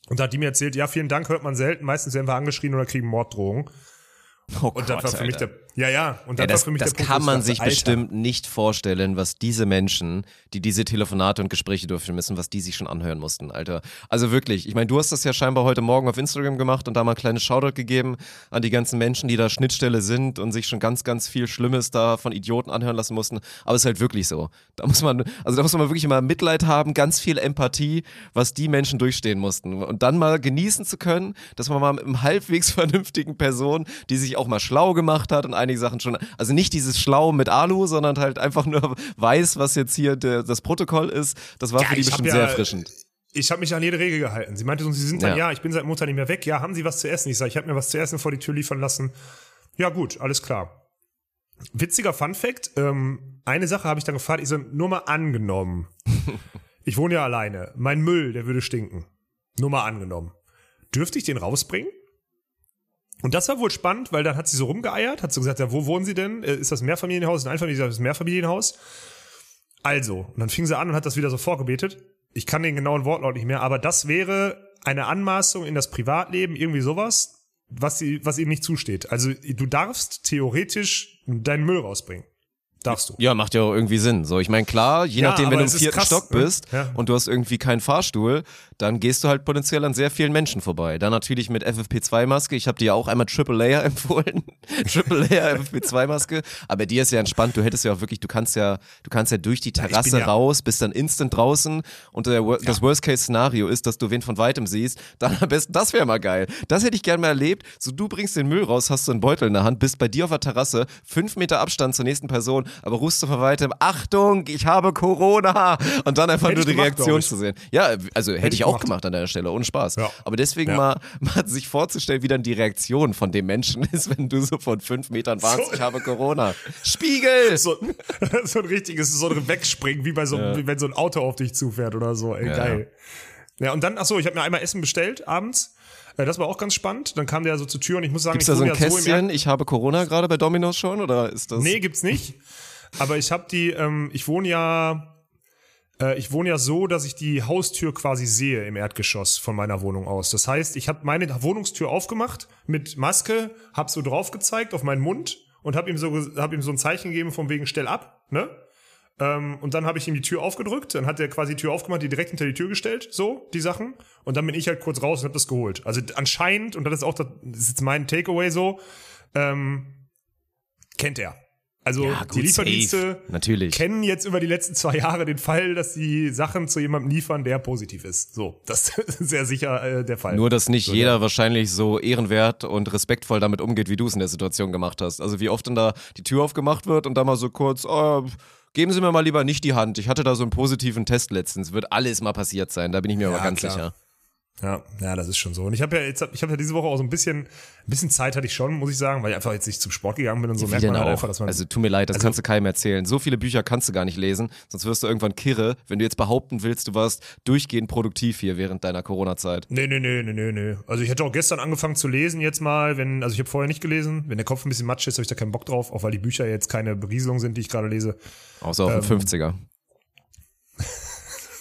Und da hat die mir erzählt, ja, vielen Dank, hört man selten, meistens werden wir angeschrien oder kriegen Morddrohungen. Oh und das Gott, war für mich Alter. der, ja, ja, und Ja, das, das war für mich das der Punkt, kann ich man sich Alter, bestimmt nicht vorstellen, was diese Menschen, die diese Telefonate und Gespräche durchführen müssen, was die sich schon anhören mussten, Alter. Also wirklich, ich meine, du hast das ja scheinbar heute Morgen auf Instagram gemacht und da mal ein kleines Shoutout gegeben an die ganzen Menschen, die da Schnittstelle sind und sich schon ganz, ganz viel Schlimmes da von Idioten anhören lassen mussten. Aber es ist halt wirklich so. Da muss man, also da muss man wirklich immer Mitleid haben, ganz viel Empathie, was die Menschen durchstehen mussten. Und dann mal genießen zu können, dass man mal mit einem halbwegs vernünftigen Person, die sich auch mal schlau gemacht hat und einige Sachen schon, also nicht dieses Schlau mit Alu, sondern halt einfach nur weiß, was jetzt hier der, das Protokoll ist. Das war Ja, für die bestimmt ja- sehr erfrischend. Ich habe mich an jede Regel gehalten. Sie meinte so, Sie sind dann, Ja. ja. ich bin seit Montag nicht mehr weg. Ja, haben Sie was zu essen? Ich sage, ich habe mir was zu essen vor die Tür liefern lassen. Ja, gut, alles klar. Witziger Fun Fact, ähm, eine Sache habe ich dann gefragt, ich so, nur mal angenommen. ich wohne ja alleine. Mein Müll, der würde stinken. Nur mal angenommen. Dürfte ich den rausbringen? Und das war wohl spannend, weil dann hat sie so rumgeeiert, hat so gesagt, ja, wo wohnen Sie denn? Äh, Ist das Mehrfamilienhaus? Ein Einfamilienhaus? Das ist ein Mehrfamilienhaus? Also, und dann fing sie an und hat das wieder so vorgebetet. Ich kann den genauen Wortlaut nicht mehr, aber das wäre eine Anmaßung in das Privatleben, irgendwie sowas, was, sie, was ihm nicht zusteht. Also du darfst theoretisch deinen Müll rausbringen. Darfst du. Ja, macht ja auch irgendwie Sinn. So, ich meine, klar, je Ja, nachdem, wenn du im vierten krass, Stock ne? bist Ja. und du hast irgendwie keinen Fahrstuhl, dann gehst du halt potenziell an sehr vielen Menschen vorbei. Dann natürlich mit FFP2-Maske. Ich habe dir ja auch einmal Triple Layer empfohlen. Triple Layer FFP2-Maske. Aber die ist ja entspannt. Du hättest ja auch wirklich, du kannst ja, du kannst ja durch die Terrasse ja- raus, bist dann instant draußen und der, Wor- das Worst-Case-Szenario ist, dass du wen von weitem siehst. Dann am besten, das wäre mal geil. Das hätte ich gern mal erlebt. So, du bringst den Müll raus, hast so einen Beutel in der Hand, bist bei dir auf der Terrasse, fünf Meter Abstand zur nächsten Person, aber rufst du von weitem, Achtung, ich habe Corona! Und dann einfach Hätte nur die Reaktion zu sehen. Ja, also hätte, ich ich auch gemacht. gemacht an deiner Stelle, ohne Spaß. Ja. Aber deswegen Ja. mal, mal sich vorzustellen, wie dann die Reaktion von dem Menschen ist, wenn du so von fünf Metern warnst, So. ich habe Corona. Spiegel! So, so ein richtiges, so ein Wegspringen, wie bei so, wie wenn so ein Auto auf dich zufährt oder so. Ey, Ja. geil. Ja, und dann, ach so, ich habe mir einmal Essen bestellt abends. Äh, Das war auch ganz spannend. Dann kam der so zur Tür und ich muss sagen, Gibt's ich da so ein ja so Kästchen, ich habe Corona gerade bei Dominos schon, oder ist das? Nee, gibt's nicht. Aber ich habe die, ähm, ich wohne ja, äh, ich wohne ja so, dass ich die Haustür quasi sehe im Erdgeschoss von meiner Wohnung aus. Das heißt, ich habe meine Wohnungstür aufgemacht mit Maske, hab so drauf gezeigt auf meinen Mund und hab ihm so, hab ihm so ein Zeichen gegeben von wegen stell ab, ne? Ähm, und dann habe ich ihm die Tür aufgedrückt, dann hat er quasi die Tür aufgemacht, die direkt hinter die Tür gestellt, so, die Sachen. Und dann bin ich halt kurz raus und hab das geholt. Also anscheinend, und das ist auch das, das ist jetzt mein Takeaway so, ähm, kennt er. Also Ja, die gut, Lieferdienste safe. Kennen jetzt über die letzten zwei Jahre den Fall, dass sie Sachen zu jemandem liefern, der positiv ist. So, das ist sehr sicher äh, der Fall. Nur, dass nicht So, jeder wahrscheinlich so ehrenwert und respektvoll damit umgeht, wie du es in der Situation gemacht hast. Also wie oft dann da die Tür aufgemacht wird und da mal so kurz, oh, geben Sie mir mal lieber nicht die Hand. Ich hatte da so einen positiven Test letztens. Wird alles mal passiert sein, da bin ich mir Ja, aber ganz klar. sicher. Ja, ja, das ist schon so. Und ich habe ja jetzt, ich habe ja diese Woche auch so ein bisschen, ein bisschen Zeit hatte ich schon, muss ich sagen, weil ich einfach jetzt nicht zum Sport gegangen bin und so Wie merkt man halt auch? einfach, dass man. also tut mir leid, das Also- kannst du keinem erzählen. So viele Bücher kannst du gar nicht lesen, sonst wirst du irgendwann kirre, wenn du jetzt behaupten willst, du warst durchgehend produktiv hier während deiner Corona-Zeit. Nee, nee, nee, nee, nee, nee. Also ich hätte auch gestern angefangen zu lesen jetzt mal, wenn, also ich habe vorher nicht gelesen. Wenn der Kopf ein bisschen matsch ist, habe ich da keinen Bock drauf, auch weil die Bücher jetzt keine Berieselung sind, die ich gerade lese. Außer auf Ähm, dem 50er.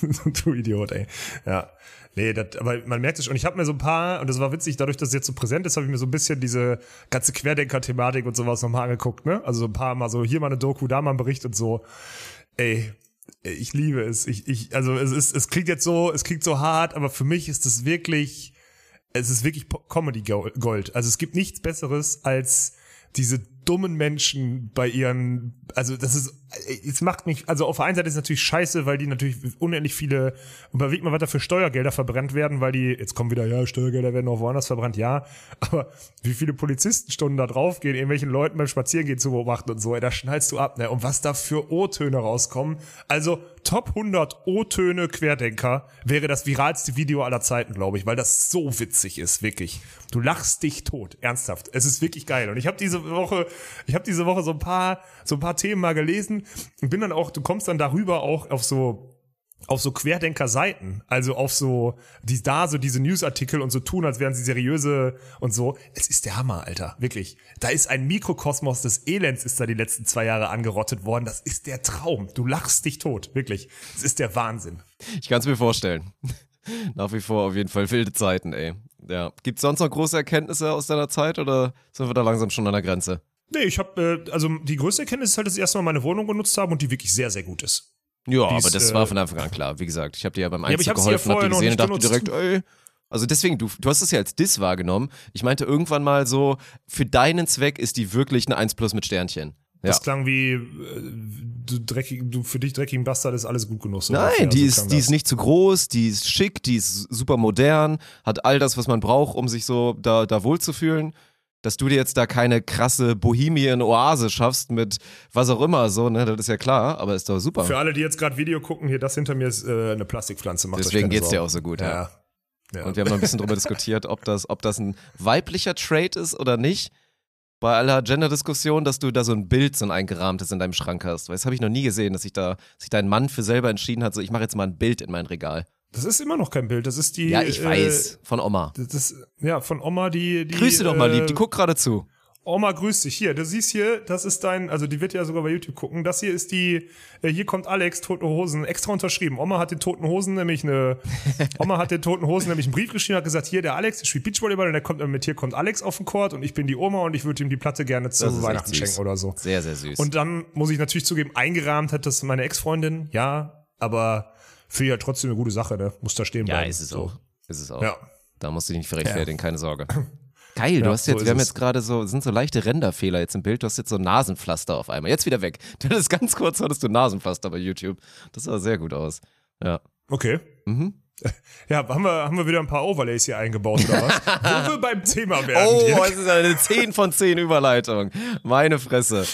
du Idiot, ey. Ja. Nee, das, aber man merkt es schon. Ich habe mir so ein paar, und das war witzig, dadurch, dass es jetzt so präsent ist, habe ich mir so ein bisschen diese ganze Querdenker-Thematik und sowas nochmal angeguckt, ne? Also so ein paar Mal so, hier mal eine Doku, da mal ein Bericht und so. Ey, ich liebe es. Ich, ich, also es ist, es klingt jetzt so, es klingt so hart, aber für mich ist es wirklich, es ist wirklich Comedy Gold. Also es gibt nichts Besseres als diese dummen Menschen bei ihren, also das ist, es macht mich, also auf der einen Seite ist es natürlich scheiße, weil die natürlich unendlich viele, überlegt was da für Steuergelder verbrannt werden, weil die, jetzt kommen wieder, ja, Steuergelder werden auch woanders verbrannt, ja, aber wie viele Polizistenstunden da draufgehen, irgendwelchen Leuten beim Spazierengehen zu beobachten und so, ey, da schnallst du ab, ne, und was da für O-Töne rauskommen, also Top 100 O-Töne Querdenker wäre das viralste Video aller Zeiten, glaube ich, weil das so witzig ist, wirklich. Du lachst dich tot, ernsthaft. Es ist wirklich geil. Und ich habe diese Woche, ich habe diese Woche so ein paar, so ein paar Themen mal gelesen und bin dann auch, du kommst dann darüber auch auf so auf so Querdenker-Seiten, also auf so, die da so diese Newsartikel und so tun, als wären sie seriöse und so. Es ist der Hammer, Alter, wirklich. Da ist ein Mikrokosmos des Elends ist da die letzten zwei Jahre angerottet worden. Das ist der Traum. Du lachst dich tot, wirklich. Es ist der Wahnsinn. Ich kann es mir vorstellen. Nach wie vor auf jeden Fall wilde Zeiten, ey. Ja. Gibt es sonst noch große Erkenntnisse aus deiner Zeit oder sind wir da langsam schon an der Grenze? Nee, ich habe, äh, also die größte Erkenntnis ist halt, dass ich erstmal meine Wohnung genutzt habe und die wirklich sehr, sehr gut ist. Ja, Die aber ist, das äh, war von Anfang an klar. Wie gesagt, ich habe dir ja beim Einzug ja geholfen, hab vorher die gesehen und dachte direkt, ey. Also deswegen, du, du hast es ja als Diss wahrgenommen. Ich meinte irgendwann mal so, für deinen Zweck ist die wirklich eine 1 plus mit Sternchen. Ja. Das klang wie, äh, du, dreckig, du für dich dreckigen Bastard ist alles gut genug. So ungefähr. Nein, die, so ist, die das. ist nicht zu groß, die ist schick, die ist super modern, hat all das, was man braucht, um sich so da, da wohlzufühlen. Dass du dir jetzt da keine krasse Bohemian-Oase schaffst mit was auch immer, so, ne, das ist ja klar, aber ist doch super. Für alle, die jetzt gerade Video gucken, hier, das hinter mir ist äh, eine Plastikpflanze. Macht Deswegen geht's dir Sorgen. auch so gut, ja. Ja. ja. Und wir haben noch ein bisschen drüber diskutiert, ob das, ob das ein weiblicher Trait ist oder nicht. Bei aller Gender-Diskussion, dass du da so ein Bild, so ein eingerahmtes in deinem Schrank hast. Weil das habe ich noch nie gesehen, dass sich da, sich dein Mann für selber entschieden hat, so ich mache jetzt mal ein Bild in mein Regal. Das ist immer noch kein Bild. Das ist die. Ja, ich äh, weiß. Von Oma. Das ist, ja, von Oma, die. die Grüße doch mal äh, lieb, die guckt gerade zu. Oma, grüß dich. Hier, du siehst hier, das ist dein, also die wird ja sogar bei YouTube gucken. Das hier ist die, äh, hier kommt Alex, Toten Hosen, extra unterschrieben. Oma hat den Toten Hosen nämlich eine, Oma hat den Toten Hosen nämlich einen Brief geschrieben, hat gesagt, hier, der Alex, der spielt Beachvolleyball und der kommt mit hier kommt Alex auf den Court und ich bin die Oma und ich würde ihm die Platte gerne zu Weihnachten schenken oder so. Sehr, sehr süß. Und dann muss ich natürlich zugeben, eingerahmt hat das meine Ex-Freundin, ja, aber für ja trotzdem eine gute Sache, ne? Muss da stehen ja, bleiben. ist es So. auch. Ist es auch. Ja. Da musst du dich nicht für rechtfertigen, keine Sorge. Geil, du Ja, hast so jetzt, ist wir haben es. jetzt gerade so, sind so leichte Renderfehler jetzt im Bild, du hast jetzt so ein Nasenpflaster auf einmal. Jetzt wieder weg. Du hattest ganz kurz, hattest du Nasenpflaster bei YouTube. Das sah sehr gut aus. Ja. Okay. Mhm. Ja, haben wir, haben wir wieder ein paar Overlays hier eingebaut oder was? Wo wir beim Thema werden. Oh, Dirk. es ist eine 10 von 10 Überleitung. Meine Fresse.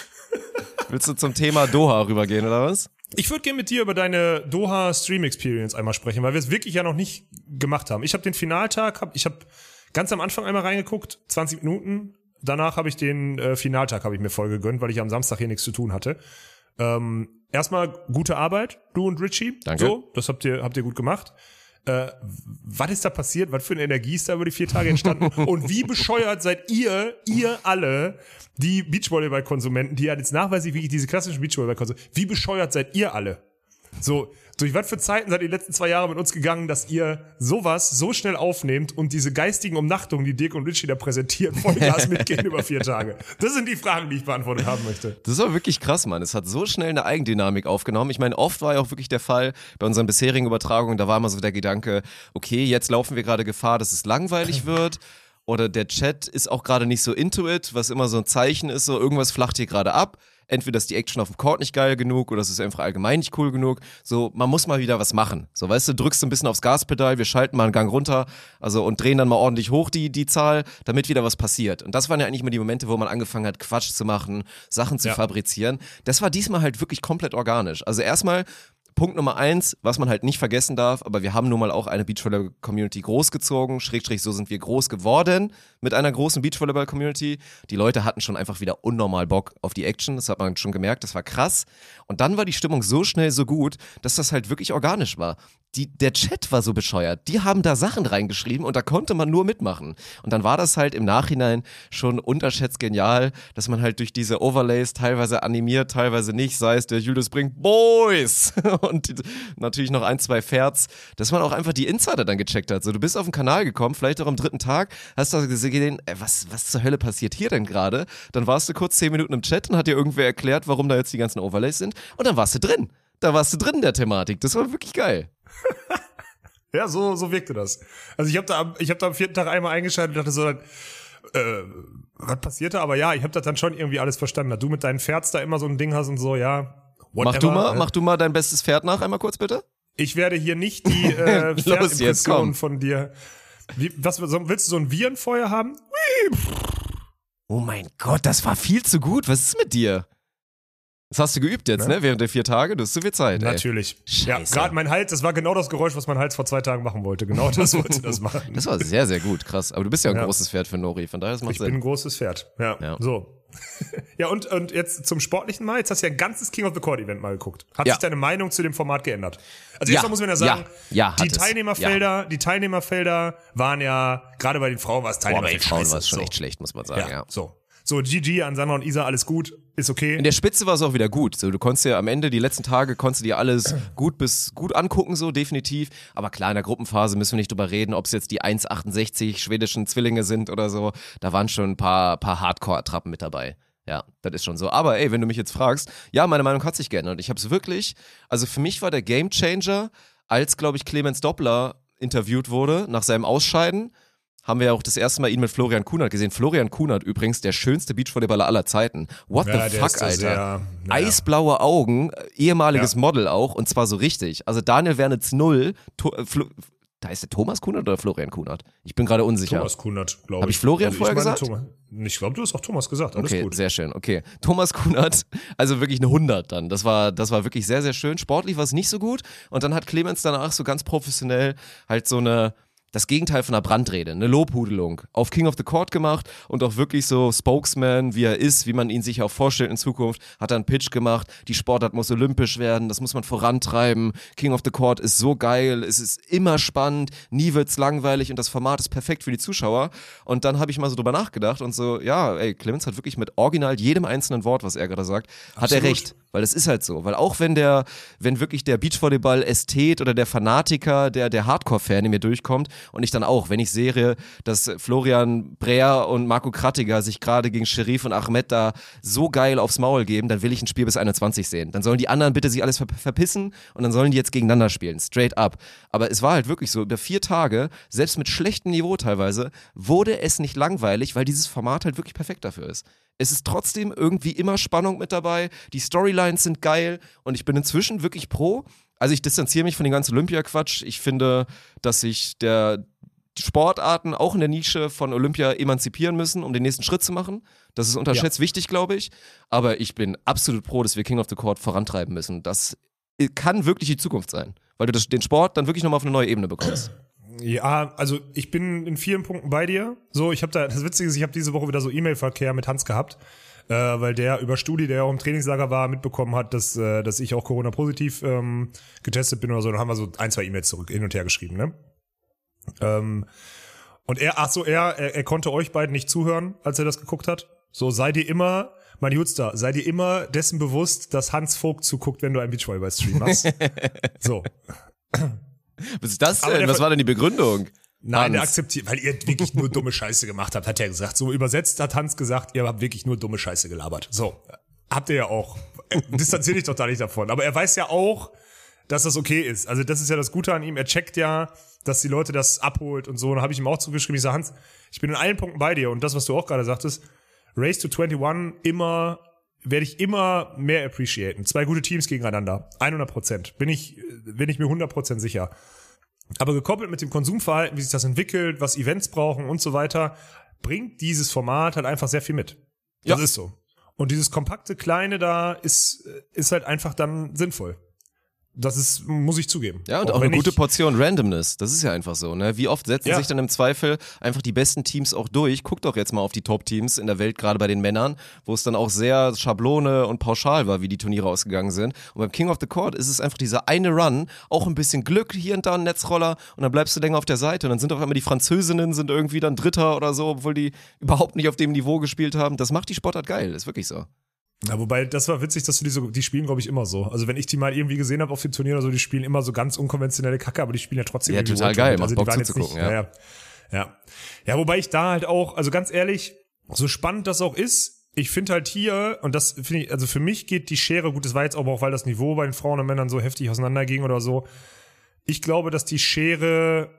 Willst du zum Thema Doha rübergehen, oder was? Ich würde gerne mit dir über deine Doha Stream Experience einmal sprechen, weil wir es wirklich ja noch nicht gemacht haben. Ich habe den Finaltag, hab, ich habe ganz am Anfang einmal reingeguckt, 20 Minuten. Danach habe ich den äh, Finaltag habe ich mir voll gegönnt, weil ich am Samstag hier nichts zu tun hatte. Ähm, erstmal gute Arbeit, du und Richie. Danke. So, das habt ihr habt ihr gut gemacht. Äh, was ist da passiert? Was für eine Energie ist da über die vier Tage entstanden? Und wie bescheuert seid ihr, ihr alle, die Beachvolleyball-Konsumenten, die ja jetzt nachweislich wirklich diese klassischen Beachvolleyball-Konsumenten, wie bescheuert seid ihr alle? So, durch was für Zeiten seid ihr die letzten zwei Jahre mit uns gegangen, dass ihr sowas so schnell aufnehmt und diese geistigen Umnachtungen, die Dirk und Richie da präsentieren, Vollgas mitgehen über vier Tage? Das sind die Fragen, die ich beantwortet haben möchte. Das aber wirklich krass, Mann. Es hat so schnell eine Eigendynamik aufgenommen. Ich meine, oft war ja auch wirklich der Fall bei unseren bisherigen Übertragungen, da war immer so der Gedanke, okay, jetzt laufen wir gerade Gefahr, dass es langweilig wird. Oder der Chat ist auch gerade nicht so into it, was immer so ein Zeichen ist, so irgendwas flacht hier gerade ab. Entweder ist die Action auf dem Court nicht geil genug oder es ist einfach allgemein nicht cool genug. So, man muss mal wieder was machen. So, weißt du, drückst du ein bisschen aufs Gaspedal, wir schalten mal einen Gang runter, also und drehen dann mal ordentlich hoch die, die Zahl, damit wieder was passiert. Und das waren ja eigentlich immer die Momente, wo man angefangen hat, Quatsch zu machen, Sachen zu Ja. fabrizieren. Das war diesmal halt wirklich komplett organisch. Also erstmal Punkt Nummer eins, was man halt nicht vergessen darf, aber wir haben nun mal auch eine Beachvolleyball-Community großgezogen, Schrägstrich, so sind wir groß geworden mit einer großen Beachvolleyball-Community. Die Leute hatten schon einfach wieder unnormal Bock auf die Action, das hat man schon gemerkt, das war krass. Und dann war die Stimmung so schnell so gut, dass das halt wirklich organisch war. Die, der Chat war so bescheuert. Die haben da Sachen reingeschrieben und da konnte man nur mitmachen. Und dann war das halt im Nachhinein schon unterschätzt genial, dass man halt durch diese Overlays teilweise animiert, teilweise nicht, sei es der Julius bringt Boys und natürlich noch ein, zwei Ferts, dass man auch einfach die Insider dann gecheckt hat. So, du bist auf den Kanal gekommen, vielleicht auch am dritten Tag, hast du gesehen, ey, was, was zur Hölle passiert hier denn gerade? Dann warst du kurz zehn Minuten im Chat und hat dir irgendwer erklärt, warum da jetzt die ganzen Overlays sind und dann warst du drin. Da warst du drin in der Thematik. Das war wirklich geil. Ja, so, so wirkte das. Also ich habe da, am- ich habe da am vierten Tag einmal eingeschaltet und dachte so, äh, was passierte? Aber ja, ich habe das dann schon irgendwie alles verstanden. Dass du mit deinen Pferds da immer so ein Ding hast und so, ja. Mach du mal, ne? mach du mal dein bestes Pferd nach, einmal kurz bitte. Ich werde hier nicht die äh, komm. von dir. Wie, was, willst du so ein Virenfeuer haben? Oh mein Gott, das war viel zu gut. Was ist mit dir? Das hast du geübt jetzt, Ne? ne? Während der vier Tage? Du hast zu viel Zeit. Ey. Natürlich. Ja, Scheiße. gerade mein Hals, das war genau das Geräusch, was mein Hals vor zwei Tagen machen wollte. Genau das wollte das machen. Das war sehr, sehr gut, krass. Aber du bist ja ein Ja. großes Pferd für Nori, von daher das macht Ich bin ein Sinn. großes Pferd. Ja, Ja. so. ja, und, und jetzt zum Sportlichen mal. Jetzt hast du ja ein ganzes King of the Court Event mal geguckt. Hat Ja. sich deine Meinung zu dem Format geändert? Also Ja. erstmal muss man ja sagen, Ja. Ja, die. Teilnehmerfelder, die Teilnehmerfelder waren ja, gerade bei den Frauen war es Boah, bei den Frauen war es schon so. echt schlecht, muss man sagen, Ja, ja. so. So, GG an Sandra und Isa, alles gut, ist okay. In der Spitze war es auch wieder gut. So, du konntest ja am Ende, die letzten Tage, konntest du dir alles gut bis gut angucken, so definitiv. Aber klar, in der Gruppenphase müssen wir nicht drüber reden, ob es jetzt die 1,68 schwedischen Zwillinge sind oder so. Da waren schon ein paar, paar Hardcore-Attrappen mit dabei. Ja, das ist schon so. Aber ey, wenn du mich jetzt fragst, ja, meine Meinung hat sich geändert. Ich habe es wirklich, also für mich war der Gamechanger, als, glaube ich, Clemens Doppler interviewt wurde nach seinem Ausscheiden haben wir ja auch das erste Mal ihn mit Florian Kunert gesehen. Florian Kunert übrigens, der schönste Beachvolleyballer aller Zeiten. What Ja, the fuck, Alter? sehr- naja. Eisblaue Augen, äh, ehemaliges Ja. Model auch und zwar so richtig. Also Daniel Wernitz null, äh, da ist der Thomas Kunert oder Florian Kunert? Ich bin gerade unsicher. Thomas Kunert, glaube ich. Hab ich Florian vorher meine gesagt? Thomas, ich glaube, du hast auch Thomas gesagt. Alles Okay, gut. sehr schön. Okay, Thomas Kunert, also wirklich eine 100 dann. Das war, das war wirklich sehr, sehr schön. Sportlich war es nicht so gut. Und dann hat Clemens danach so ganz professionell halt so eine, das Gegenteil von einer Brandrede, eine Lobhudelung auf King of the Court gemacht und auch wirklich so Spokesman, wie er ist, wie man ihn sich auch vorstellt in Zukunft, hat er einen Pitch gemacht, die Sportart muss olympisch werden, das muss man vorantreiben, King of the Court ist so geil, es ist immer spannend, nie wird's langweilig und das Format ist perfekt für die Zuschauer und dann habe ich mal so drüber nachgedacht und so, ja, ey, Clemens hat wirklich mit original jedem einzelnen Wort, was er gerade sagt, hat er Absolut. recht. Weil das ist halt so. Weil auch wenn der, wenn wirklich der Beachvolleyball-Ästhet oder der Fanatiker, der, der Hardcore-Fan in mir durchkommt und ich dann auch, wenn ich sehe, dass Florian Breer und Marco Krattiger sich gerade gegen Sherif und Ahmed da so geil aufs Maul geben, dann will ich ein Spiel bis 21 sehen. Dann sollen die anderen bitte sich alles ver verpissen und dann sollen die jetzt gegeneinander spielen. Straight up. Aber es war halt wirklich so, über vier Tage, selbst mit schlechtem Niveau teilweise, wurde es nicht langweilig, weil dieses Format halt wirklich perfekt dafür ist. Es ist trotzdem irgendwie immer Spannung mit dabei. Die Storylines sind geil und ich bin inzwischen wirklich pro. Also ich distanziere mich von dem ganzen Olympia-Quatsch. Ich finde, dass sich der die Sportarten auch in der Nische von Olympia emanzipieren müssen, um den nächsten Schritt zu machen. Das ist unterschätzt wichtig, glaube ich. Aber ich bin absolut pro, dass wir King of the Court vorantreiben müssen. Das kann wirklich die Zukunft sein, weil du das, den Sport dann wirklich nochmal auf eine neue Ebene bekommst. Ja, also ich bin in vielen Punkten bei dir. So, ich habe da, das Witzige ist, ich habe diese Woche wieder so E-Mail-Verkehr mit Hans gehabt, äh, weil der über Studi, der ja auch im Trainingslager war, mitbekommen hat, dass, äh, dass ich auch Corona-positiv ähm, getestet bin oder so. Dann haben wir so ein, zwei E-Mails zurück hin und her geschrieben, ne? Ähm, und er, ach so, er, er, er konnte euch beiden nicht zuhören, als er das geguckt hat. So, sei dir immer, mein Jutster, sei dir immer dessen bewusst, dass Hans Vogt zuguckt, wenn du einen Beachvolleyball-Stream machst. so. Was ist das denn? Was war denn die Begründung? Nein, Hans. akzeptiert, weil ihr wirklich nur dumme Scheiße gemacht habt, hat er gesagt. So übersetzt hat Hans gesagt, ihr habt wirklich nur dumme Scheiße gelabert. So, habt ihr ja auch. Äh, Distanziert dich doch da nicht davon. Aber er weiß ja auch, dass das okay ist. Also das ist ja das Gute an ihm. Er checkt ja, dass die Leute das abholt und so. Und da habe ich ihm auch zugeschrieben, ich sage, Hans, ich bin in allen Punkten bei dir. Und das, was du auch gerade sagtest, Race to 21 immer werde ich immer mehr appreciaten. Zwei gute Teams gegeneinander. 100 Prozent. Bin ich, bin ich mir 100 Prozent sicher. Aber gekoppelt mit dem Konsumverhalten, wie sich das entwickelt, was Events brauchen und so weiter, bringt dieses Format halt einfach sehr viel mit. Das Ja. ist so. Und dieses kompakte Kleine da ist, ist halt einfach dann sinnvoll. Das ist, muss ich zugeben. Ja, und auch, wenn eine gute Portion Randomness. Das ist ja einfach so, ne? Wie oft setzen Ja. sich dann im Zweifel einfach die besten Teams auch durch? Guckt doch jetzt mal auf die Top-Teams in der Welt, gerade bei den Männern, wo es dann auch sehr Schablone und pauschal war, wie die Turniere ausgegangen sind. Und beim King of the Court ist es einfach dieser eine Run, auch ein bisschen Glück, hier und da ein Netzroller und dann bleibst du länger auf der Seite und dann sind auf einmal die Französinnen sind irgendwie dann Dritter oder so, obwohl die überhaupt nicht auf dem Niveau gespielt haben. Das macht die Sportart geil, ist wirklich so. Ja, wobei, das war witzig, dass du die so, die spielen, glaube ich, immer so. Also wenn ich die mal irgendwie gesehen habe auf dem Turnier oder so, die spielen immer so ganz unkonventionelle Kacke, aber die spielen ja trotzdem Ja, total geil, Tour. macht also Bock zuzugucken, nicht, ja. ja. ja. Ja. Ja, wobei ich da halt auch, also ganz ehrlich, so spannend das auch ist, ich finde halt hier, und das finde ich, also für mich geht die Schere, gut, das war jetzt aber auch, weil das Niveau bei den Frauen und Männern so heftig auseinanderging oder so. Ich glaube, dass die Schere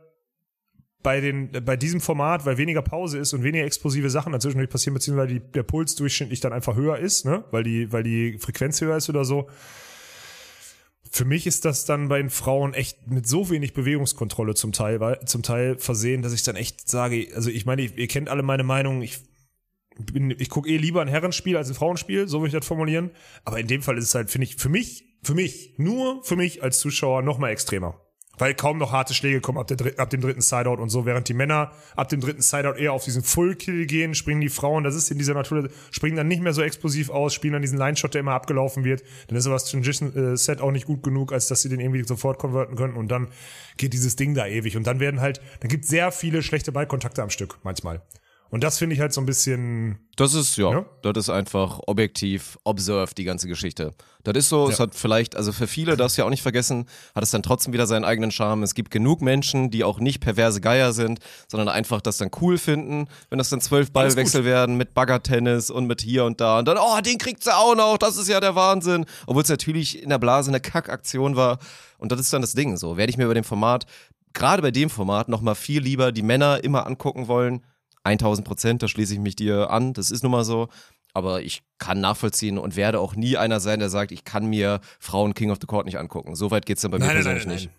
bei den, bei diesem Format, weil weniger Pause ist und weniger explosive Sachen dazwischen passieren, beziehungsweise die, der Puls durchschnittlich dann einfach höher ist, ne, weil die, weil die Frequenz höher ist oder so. Für mich ist das dann bei den Frauen echt mit so wenig Bewegungskontrolle zum Teil, weil- zum Teil versehen, dass ich dann echt sage, also ich meine, ihr kennt alle meine Meinung, ich bin, ich gucke eh lieber ein Herrenspiel als ein Frauenspiel, so würde ich das formulieren. Aber in dem Fall ist es halt, finde ich, für mich, für mich, nur für mich als Zuschauer noch mal extremer. Weil kaum noch harte Schläge kommen ab, der, ab dem dritten Sideout und so, während die Männer ab dem dritten Sideout eher auf diesen Full-Kill gehen, springen die Frauen, das ist in dieser Natur, springen dann nicht mehr so explosiv aus, spielen dann diesen Line-Shot, der immer abgelaufen wird. Dann ist aber das Transition-Set auch nicht gut genug, als dass sie den irgendwie sofort konverten könnten und dann geht dieses Ding da ewig. Und dann werden halt, dann gibt sehr viele schlechte Ballkontakte am Stück, manchmal. Und das finde ich halt so ein bisschen, Das ist, ja, Ja. das ist einfach objektiv observed, die ganze Geschichte. Das ist so, es Ja. hat vielleicht, also für viele, das ja auch nicht vergessen, hat es dann trotzdem wieder seinen eigenen Charme. Es gibt genug Menschen, die auch nicht perverse Geier sind, sondern einfach das dann cool finden, wenn das dann zwölf Ballwechsel werden mit Baggertennis und mit hier und da und dann, oh, den kriegt sie auch noch, das ist ja der Wahnsinn. Obwohl es natürlich in der Blase eine Kackaktion war. Und das ist dann das Ding, so werde ich mir über dem Format, gerade bei dem Format, nochmal viel lieber die Männer immer angucken wollen, 1000 Prozent, da schließe ich mich dir an, das ist nun mal so. Aber ich kann nachvollziehen und werde auch nie einer sein, der sagt, ich kann mir Frauen King of the Court nicht angucken. So weit geht's dann bei mir persönlich nicht.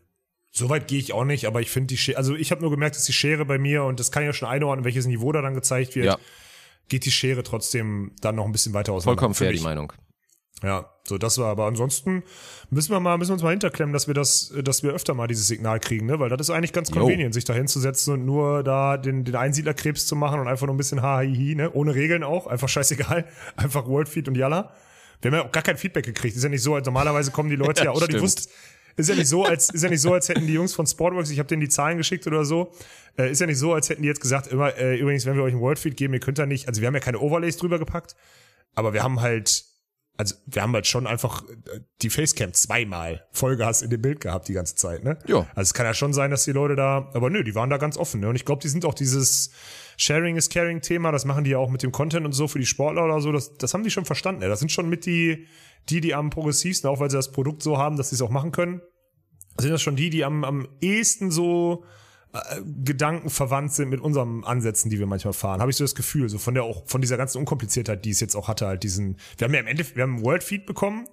So weit gehe ich auch nicht, aber ich finde die Schere, also ich habe nur gemerkt, dass die Schere bei mir, und das kann ich ja schon einordnen, welches Niveau da dann gezeigt wird, Ja. geht die Schere trotzdem dann noch ein bisschen weiter auseinander. Vollkommen fair, die. Meinung. Ja, so das war, aber ansonsten müssen wir mal, müssen wir uns mal hinterklemmen, dass wir das, dass wir öfter mal dieses Signal kriegen, ne? Weil das ist eigentlich ganz convenient, sich da hinzusetzen und nur da den, den Einsiedlerkrebs zu machen und einfach nur ein bisschen ha-hi-hi, ne? Ohne Regeln auch, einfach scheißegal, einfach Worldfeed und Yalla. Wir haben ja auch gar kein Feedback gekriegt. Ist ja nicht so, als normalerweise kommen die Leute ja, oder die Stimmt. wussten, ist ja nicht so, als ist ja nicht so, als hätten die Jungs von Sportworks, ich habe denen die Zahlen geschickt oder so, äh, ist ja nicht so, als hätten die jetzt gesagt, immer, äh, übrigens, wenn wir euch ein Worldfeed geben, ihr könnt da nicht, also wir haben ja keine Overlays drüber gepackt, aber wir haben halt, also wir haben halt schon einfach äh, die Facecam zweimal Vollgas in dem Bild gehabt die ganze Zeit, ne? Ja. Also es kann ja schon sein, dass die Leute da, aber nö, die waren da ganz offen, ne? Und ich glaube, die sind auch dieses Sharing is Caring Thema, das machen die ja auch mit dem Content und so für die Sportler oder so, das, das haben die schon verstanden, ne? Das sind schon mit die, die, die am progressivsten, auch weil sie das Produkt so haben, dass sie es auch machen können, sind das schon die, die am, am ehesten so äh, Gedanken verwandt sind mit unseren Ansätzen, die wir manchmal fahren. Habe ich so das Gefühl, so von der auch von dieser ganzen Unkompliziertheit, die es jetzt auch hatte, halt diesen. Wir haben ja im Endeffekt, wir haben einen World Feed bekommen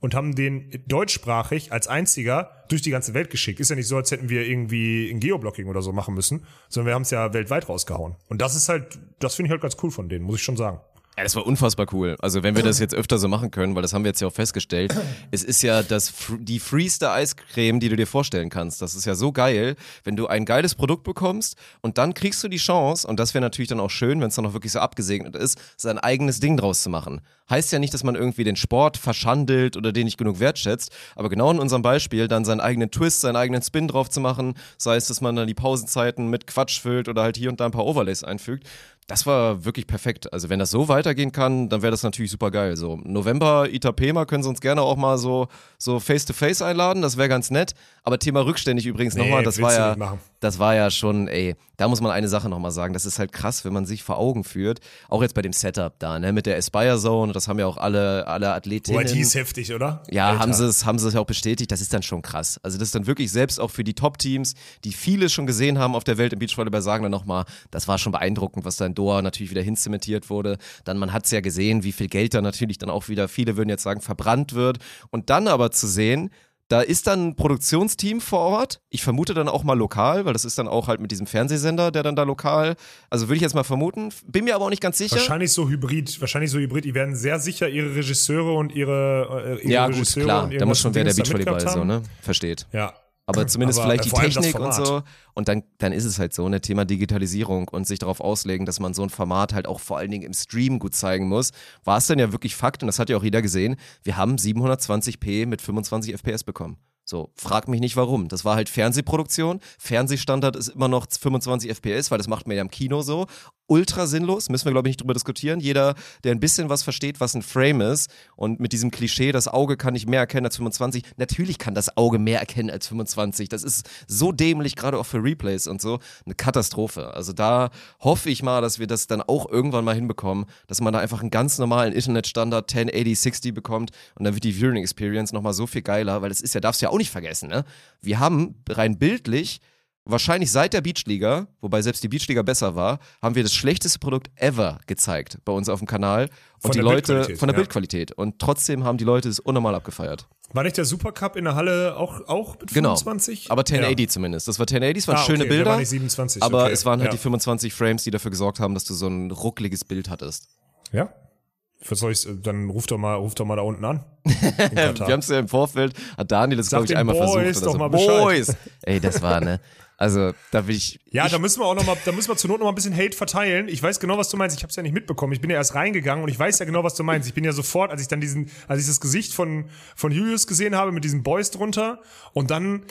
und haben den deutschsprachig als einziger durch die ganze Welt geschickt. Ist ja nicht so, als hätten wir irgendwie ein Geoblocking oder so machen müssen, sondern wir haben es ja weltweit rausgehauen. Und das ist halt, das finde ich halt ganz cool von denen, muss ich schon sagen. Ja, das war unfassbar cool. Also wenn wir das jetzt öfter so machen können, weil das haben wir jetzt ja auch festgestellt, es ist ja das, die freeste Eiscreme, die du dir vorstellen kannst. Das ist ja so geil, wenn du ein geiles Produkt bekommst und dann kriegst du die Chance, und das wäre natürlich dann auch schön, wenn es dann auch wirklich so abgesegnet ist, sein eigenes Ding draus zu machen. Heißt ja nicht, dass man irgendwie den Sport verschandelt oder den nicht genug wertschätzt, aber genau in unserem Beispiel dann seinen eigenen Twist, seinen eigenen Spin drauf zu machen, sei es, dass man dann die Pausenzeiten mit Quatsch füllt oder halt hier und da ein paar Overlays einfügt. Das war wirklich perfekt. Also wenn das so weitergehen kann, dann wäre das natürlich super geil. So November Itapema können Sie uns gerne auch mal so so face to face einladen. Das wäre ganz nett. Aber Thema rückständig übrigens Nee, nochmal. Das war ja. Das war ja schon. Ey, da muss man eine Sache nochmal sagen. Das ist halt krass, wenn man sich vor Augen führt. Auch jetzt bei dem Setup da ne mit der Aspire Zone. Das haben ja auch alle alle Athletinnen. Wobei die ist heftig, oder? Ja, Alter. haben sie es, haben sie es ja auch bestätigt. Das ist dann schon krass. Also das ist dann wirklich selbst auch für die Top-Teams, die vieles schon gesehen haben auf der Welt im Beachvolleyball, sagen dann nochmal, das war schon beeindruckend, was da in Doha natürlich wieder hinzementiert wurde. Dann man hat es ja gesehen, wie viel Geld da natürlich dann auch wieder, viele würden jetzt sagen, verbrannt wird. Und dann aber zu sehen, Da ist dann ein Produktionsteam vor Ort. Ich vermute dann auch mal lokal, weil das ist dann auch halt mit diesem Fernsehsender, der dann da lokal. Also würde ich jetzt mal vermuten. Bin mir aber auch nicht ganz sicher. Wahrscheinlich so hybrid, wahrscheinlich so hybrid. Die werden sehr sicher ihre Regisseure und ihre, äh, ihre ja, gut, Regisseure klar. Da muss schon wer der Beachvolleyball so, ne? Versteht. Ja. Aber zumindest Aber, vielleicht äh, die das Technik und so. Und dann, dann ist es halt so, ne, Thema Digitalisierung und sich darauf auslegen, dass man so ein Format halt auch vor allen Dingen im Stream gut zeigen muss. War es dann ja wirklich Fakt, und das hat ja auch jeder gesehen, wir haben 720p mit 25 FPS bekommen. So, frag mich nicht warum. Das war halt Fernsehproduktion. Fernsehstandard ist immer noch 25 FPS, weil das macht man ja im Kino so. Ultra sinnlos, müssen wir glaube ich nicht drüber diskutieren. Jeder, der ein bisschen was versteht, was ein Frame ist und mit diesem Klischee, das Auge kann nicht mehr erkennen als 25. Natürlich kann das Auge mehr erkennen als 25. Das ist so dämlich, gerade auch für Replays und so. Eine Katastrophe. Also da hoffe ich mal, dass wir das dann auch irgendwann mal hinbekommen, dass man da einfach einen ganz normalen Internetstandard 1080, 60 bekommt und dann wird die Viewing Experience nochmal so viel geiler, weil das ist ja, darfst du ja auch nicht vergessen, ne? Wir haben rein bildlich wahrscheinlich seit der Beachliga, wobei selbst die Beachliga besser war, haben wir das schlechteste Produkt ever gezeigt bei uns auf dem Kanal. Und Von die der Leute von der ja. Bildqualität. Und trotzdem haben die Leute es unnormal abgefeiert. War nicht der Supercup in der Halle auch, auch mit Genau. 25? Aber 1080 Ja. zumindest. Das war 1080, es waren Ah, schöne okay, der Bilder. war nicht 27, aber okay, es waren halt ja. die 25 Frames, die dafür gesorgt haben, dass du so ein ruckliges Bild hattest. Ja. Was soll ich, dann ruf doch mal, ruf doch mal da unten an. Wir haben es ja im Vorfeld, hat Daniel das, glaube ich, einmal Boys versucht. oder doch so. mal Bescheid. Boys! Ey, das war, ne? Also, da will ich. Ja, ich, da müssen wir auch noch mal, da müssen wir zur Not noch mal ein bisschen Hate verteilen. Ich weiß genau, was du meinst. Ich habe es ja nicht mitbekommen. Ich bin ja erst reingegangen und ich weiß ja genau, was du meinst. Ich bin ja sofort, als ich dann diesen, als ich das Gesicht von von Julius gesehen habe mit diesen Boys drunter und dann,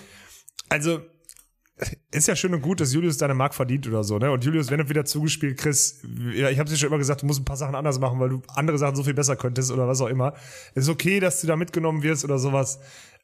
also ist ja schön und gut, dass Julius deine Mark verdient oder so, ne? Und Julius, wenn du wieder zugespielt kriegst, ja, ich habe dir schon immer gesagt, du musst ein paar Sachen anders machen, weil du andere Sachen so viel besser könntest oder was auch immer. Es ist okay, dass du da mitgenommen wirst oder sowas.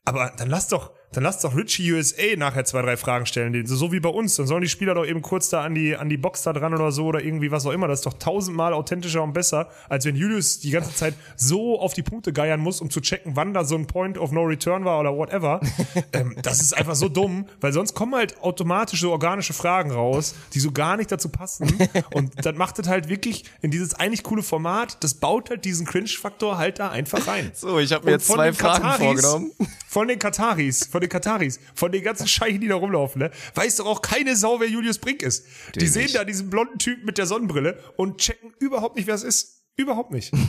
Aber dann lass doch, dann lass doch Richie USA nachher zwei, drei Fragen stellen, so, wie bei uns. Dann sollen die Spieler doch eben kurz da an die, an die Box da dran oder so oder irgendwie was auch immer. Das ist doch tausendmal authentischer und besser, als wenn Julius die ganze Zeit so auf die Punkte geiern muss, um zu checken, wann da so ein Point of No Return war oder whatever. ähm, das ist einfach so dumm, weil sonst kommen halt automatisch so organische Fragen raus, die so gar nicht dazu passen. Und dann macht das halt wirklich in dieses eigentlich coole Format, das baut halt diesen Cringe-Faktor halt da einfach rein. so, ich habe mir Und jetzt zwei Fragen Kataris- vorgenommen. Von den Kataris, von den Kataris, von den ganzen Scheichen, die da rumlaufen, ne? Weiß doch auch keine Sau, wer Julius Brink ist. Die Den sehen nicht. da diesen blonden Typen mit der Sonnenbrille und checken überhaupt nicht, wer es ist. Überhaupt nicht.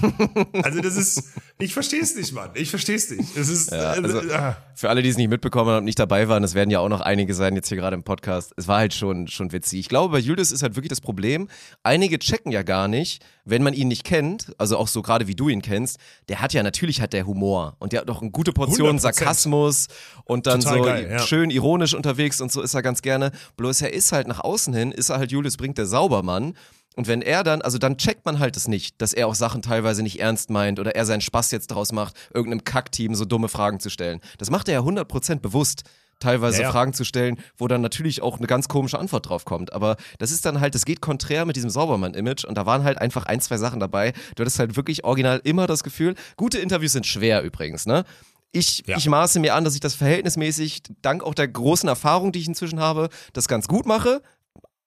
Also das ist, ich verstehe es nicht, Mann. Ich verstehe es nicht. Es ist, also- äh, ah. Für alle, die es nicht mitbekommen haben und nicht dabei waren, es werden ja auch noch einige sein jetzt hier gerade im Podcast. Es war halt schon, schon witzig. Ich glaube, bei Julius ist halt wirklich das Problem. Einige checken ja gar nicht, wenn man ihn nicht kennt, also auch so gerade wie du ihn kennst, der hat ja natürlich hat der Humor und der hat auch eine gute Portion 100%. Sarkasmus und dann Total so geil, ja. schön ironisch unterwegs und so ist er ganz gerne. Bloß er ist halt nach außen hin, ist er halt Julius Brink der Saubermann. Und wenn er dann, also dann checkt man halt es nicht, dass er auch Sachen teilweise nicht ernst meint oder er seinen Spaß jetzt daraus macht, irgendeinem Kackteam so dumme Fragen zu stellen. Das macht er ja 100% bewusst, teilweise Ja, ja. Fragen zu stellen, wo dann natürlich auch eine ganz komische Antwort drauf kommt. Aber das ist dann halt, das geht konträr mit diesem Saubermann-Image und da waren halt einfach ein, zwei Sachen dabei. Du hattest halt wirklich original immer das Gefühl, gute Interviews sind schwer übrigens, ne? Ich, Ja. ich maße mir an, dass ich das verhältnismäßig, dank auch der großen Erfahrung, die ich inzwischen habe, das ganz gut mache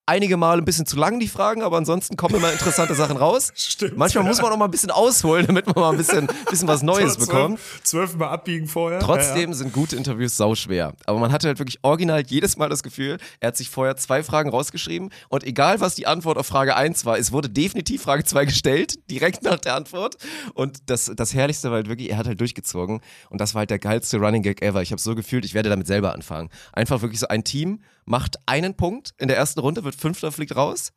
einige Mal ein bisschen zu lang, die Fragen, aber ansonsten kommen immer interessante Sachen raus. Stimmt. Manchmal muss man auch mal ein bisschen ausholen, damit man mal ein bisschen, bisschen was Neues bekommt. Zwölf, zwölfmal abbiegen vorher. Trotzdem sind gute Interviews sauschwer. Aber man hatte halt wirklich original jedes Mal das Gefühl, er hat sich vorher zwei Fragen rausgeschrieben und egal was die Antwort auf Frage 1 war, es wurde definitiv Frage 2 gestellt, direkt nach der Antwort. Und das, das Herrlichste war halt wirklich, er hat halt durchgezogen und das war halt der geilste Running Gag ever. Ich habe so gefühlt, ich werde damit selber anfangen. Einfach wirklich so ein Team macht einen Punkt in der ersten Runde, wird Fünfter, fliegt raus.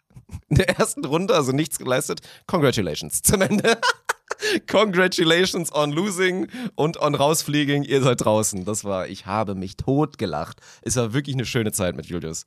In der ersten Runde, also nichts geleistet. Congratulations. Zum Ende. Congratulations on losing und on rausfliegen. Ihr seid draußen. Das war, ich habe mich totgelacht. Es war wirklich eine schöne Zeit mit Julius.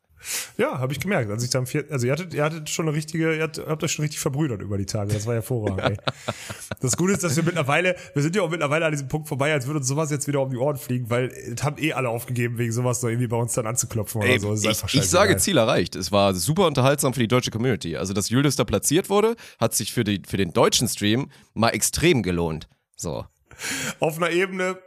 Ja, habe ich gemerkt. Als ich dann vier, also ihr hattet, ihr hattet schon eine richtige, ihr habt, habt euch schon richtig verbrüdert über die Tage. Das war hervorragend. Ey. Das Gute ist, dass wir mittlerweile, wir sind ja auch mittlerweile an diesem Punkt vorbei, als würde uns sowas jetzt wieder um die Ohren fliegen, weil es haben eh alle aufgegeben, wegen sowas noch irgendwie bei uns dann anzuklopfen oder Ey, so. Ich, ich sage Ziel erreicht. Es war super unterhaltsam für die deutsche Community. Also, dass Julius da platziert wurde, hat sich für, die, für den deutschen Stream mal extrem gelohnt. So. Auf einer Ebene,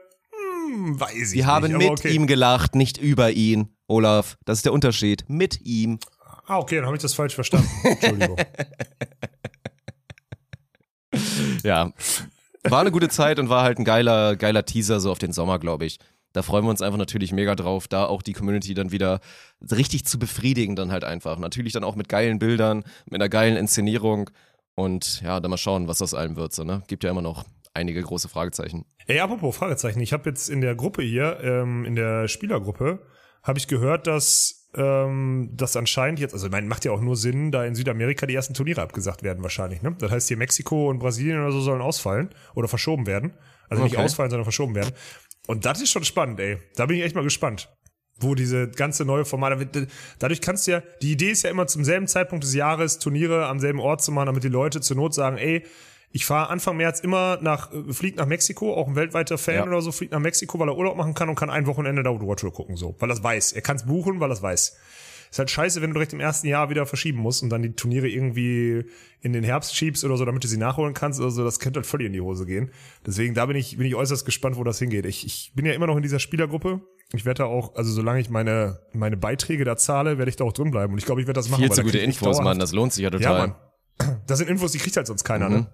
hm, weiß ich Wir haben nicht. mit okay. ihm gelacht, nicht über ihn. Olaf, das ist der Unterschied. Mit ihm. Ah, okay, dann habe ich das falsch verstanden. Entschuldigung. Ja. War eine gute Zeit und war halt ein geiler, geiler Teaser so auf den Sommer, glaube ich. da freuen wir uns einfach natürlich mega drauf, da auch die Community dann wieder richtig zu befriedigen dann halt einfach. Natürlich dann auch mit geilen Bildern, mit einer geilen Inszenierung und ja, dann mal schauen, was aus allem wird. So, ne? Gibt ja immer noch einige große Fragezeichen. Ey, apropos Fragezeichen, ich habe jetzt in der Gruppe hier, ähm, in der Spielergruppe, habe ich gehört, dass ähm, das anscheinend jetzt, also ich meine, macht ja auch nur Sinn, da in Südamerika die ersten Turniere abgesagt werden wahrscheinlich. Ne? Das heißt, hier Mexiko und Brasilien oder so sollen ausfallen oder verschoben werden. Also nicht Okay. ausfallen, sondern verschoben werden. Und das ist schon spannend, ey. Da bin ich echt mal gespannt. Wo diese ganze neue Formate, dadurch kannst du ja, die Idee ist ja immer zum selben Zeitpunkt des Jahres Turniere am selben Ort zu machen, damit die Leute zur Not sagen, ey, ich fahre Anfang März immer nach, äh, fliegt nach Mexiko, auch ein weltweiter Fan Ja. oder so, fliegt nach Mexiko, weil er Urlaub machen kann und kann ein Wochenende da World Tour gucken, so, weil er es weiß. Er kann es buchen, weil er es weiß. Ist halt scheiße, wenn du direkt im ersten Jahr wieder verschieben musst und dann die Turniere irgendwie in den Herbst schiebst oder so, damit du sie nachholen kannst oder so, das könnte halt völlig in die Hose gehen. Deswegen, da bin ich, bin ich äußerst gespannt, wo das hingeht. Ich, ich bin ja immer noch in dieser Spielergruppe. Ich werde da auch, also solange ich meine, meine Beiträge da zahle, werde ich da auch drin bleiben. Und ich glaube, ich werde das machen. Viel zu gute Infos, Mann, das lohnt sich ja Ja, total. Mann. Das sind Infos, die kriegt halt sonst keiner, Mhm. ne?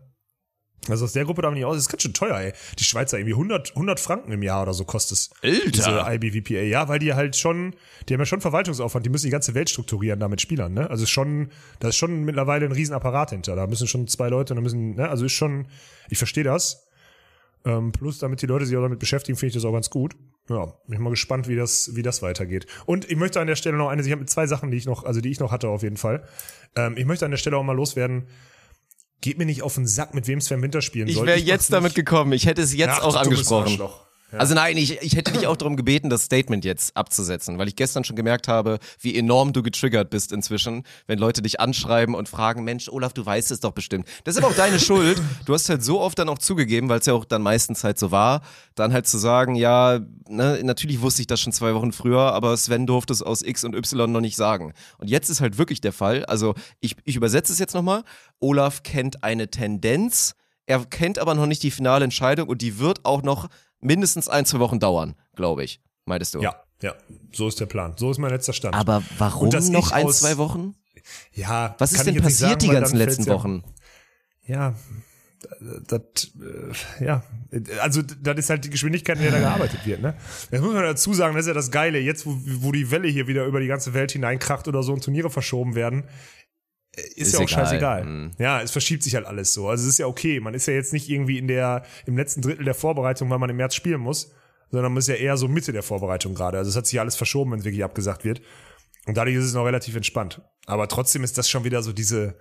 Also aus der Gruppe da bin ich aus. Das ist ganz schön teuer, ey. Die Schweizer irgendwie 100, 100 Franken im Jahr oder so kostet es. Alter. Diese IBVPA. Ja, weil die halt schon, die haben ja schon Verwaltungsaufwand. Die müssen die ganze Welt strukturieren da mit Spielern, ne? Also ist schon, da ist schon mittlerweile ein Riesenapparat hinter. Da müssen schon zwei Leute, da müssen, ne? Also ist schon, ich verstehe das. Ähm, plus, damit die Leute sich auch damit beschäftigen, finde ich das auch ganz gut. Ja, bin ich mal gespannt, wie das, wie das weitergeht. Und ich möchte an der Stelle noch eine, ich habe zwei Sachen, die ich noch, also die ich noch hatte auf jeden Fall. Ähm, ich möchte an der Stelle auch mal loswerden. Geht mir nicht auf den Sack, mit wem Sven Winter spielen Ich soll. wäre mach's jetzt damit gekommen. Ich hätte es jetzt Ach, auch angesprochen. Ja. Also nein, ich, ich hätte dich auch darum gebeten, das Statement jetzt abzusetzen, weil ich gestern schon gemerkt habe, wie enorm du getriggert bist inzwischen, wenn Leute dich anschreiben und fragen, Mensch, Olaf, du weißt es doch bestimmt. Das ist aber auch deine Schuld. Du hast halt so oft dann auch zugegeben, weil es ja auch dann meistens halt so war, dann halt zu sagen, ja, ne, natürlich wusste ich das schon zwei Wochen früher, aber Sven durfte es aus X und Y noch nicht sagen. Und jetzt ist halt wirklich der Fall, also ich, ich übersetze es jetzt nochmal, Olaf kennt eine Tendenz, er kennt aber noch nicht die finale Entscheidung und die wird auch noch mindestens ein, zwei Wochen dauern, glaube ich. Meintest du? Ja, ja, so ist der Plan. So ist mein letzter Stand. Aber warum noch ein, aus- zwei Wochen? ja, Was ist denn jetzt passiert sagen, die ganzen letzten Wochen? Ja, das, äh, ja, also das ist halt die Geschwindigkeit, in der da gearbeitet wird, ne? Das muss man dazu sagen, das ist ja das Geile. Jetzt, wo, wo die Welle hier wieder über die ganze Welt hineinkracht oder so und Turniere verschoben werden, ist, Ist ja auch egal. scheißegal. Mhm. Ja, es verschiebt sich halt alles so. Also es ist ja okay. Man ist ja jetzt nicht irgendwie in der, im letzten Drittel der Vorbereitung, weil man im März spielen muss, sondern man ist ja eher so Mitte der Vorbereitung gerade. Also es hat sich alles verschoben, wenn es wirklich abgesagt wird. Und dadurch ist es noch relativ entspannt. Aber trotzdem ist das schon wieder so diese,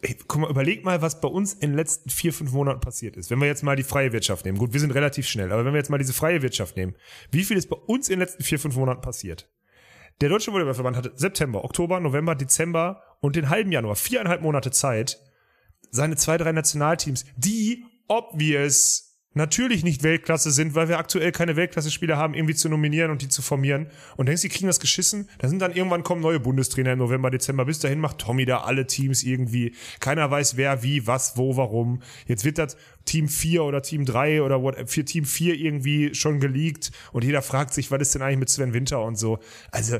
Ey, guck mal, überleg mal, was bei uns in den letzten vier, fünf Monaten passiert ist. Wenn wir jetzt mal die freie Wirtschaft nehmen. Gut, wir sind relativ schnell, aber wenn wir jetzt mal diese freie Wirtschaft nehmen, wie viel ist bei uns in den letzten vier, fünf Monaten passiert? Der Deutsche Volleyballverband hatte September, Oktober, November, Dezember und den halben Januar, viereinhalb Monate Zeit, seine zwei, drei Nationalteams, die obvious natürlich nicht Weltklasse sind, weil wir aktuell keine Weltklasse-Spieler haben, irgendwie zu nominieren und die zu formieren. Und denkst, die kriegen das geschissen? Da sind dann irgendwann kommen neue Bundestrainer im November, Dezember. Bis dahin macht Tommy da alle Teams irgendwie. Keiner weiß wer, wie, was, wo, warum. Jetzt wird das Team 4 oder Team 3 oder what, für Team 4 irgendwie schon geleakt und jeder fragt sich, was ist denn eigentlich mit Sven Winter und so. Also,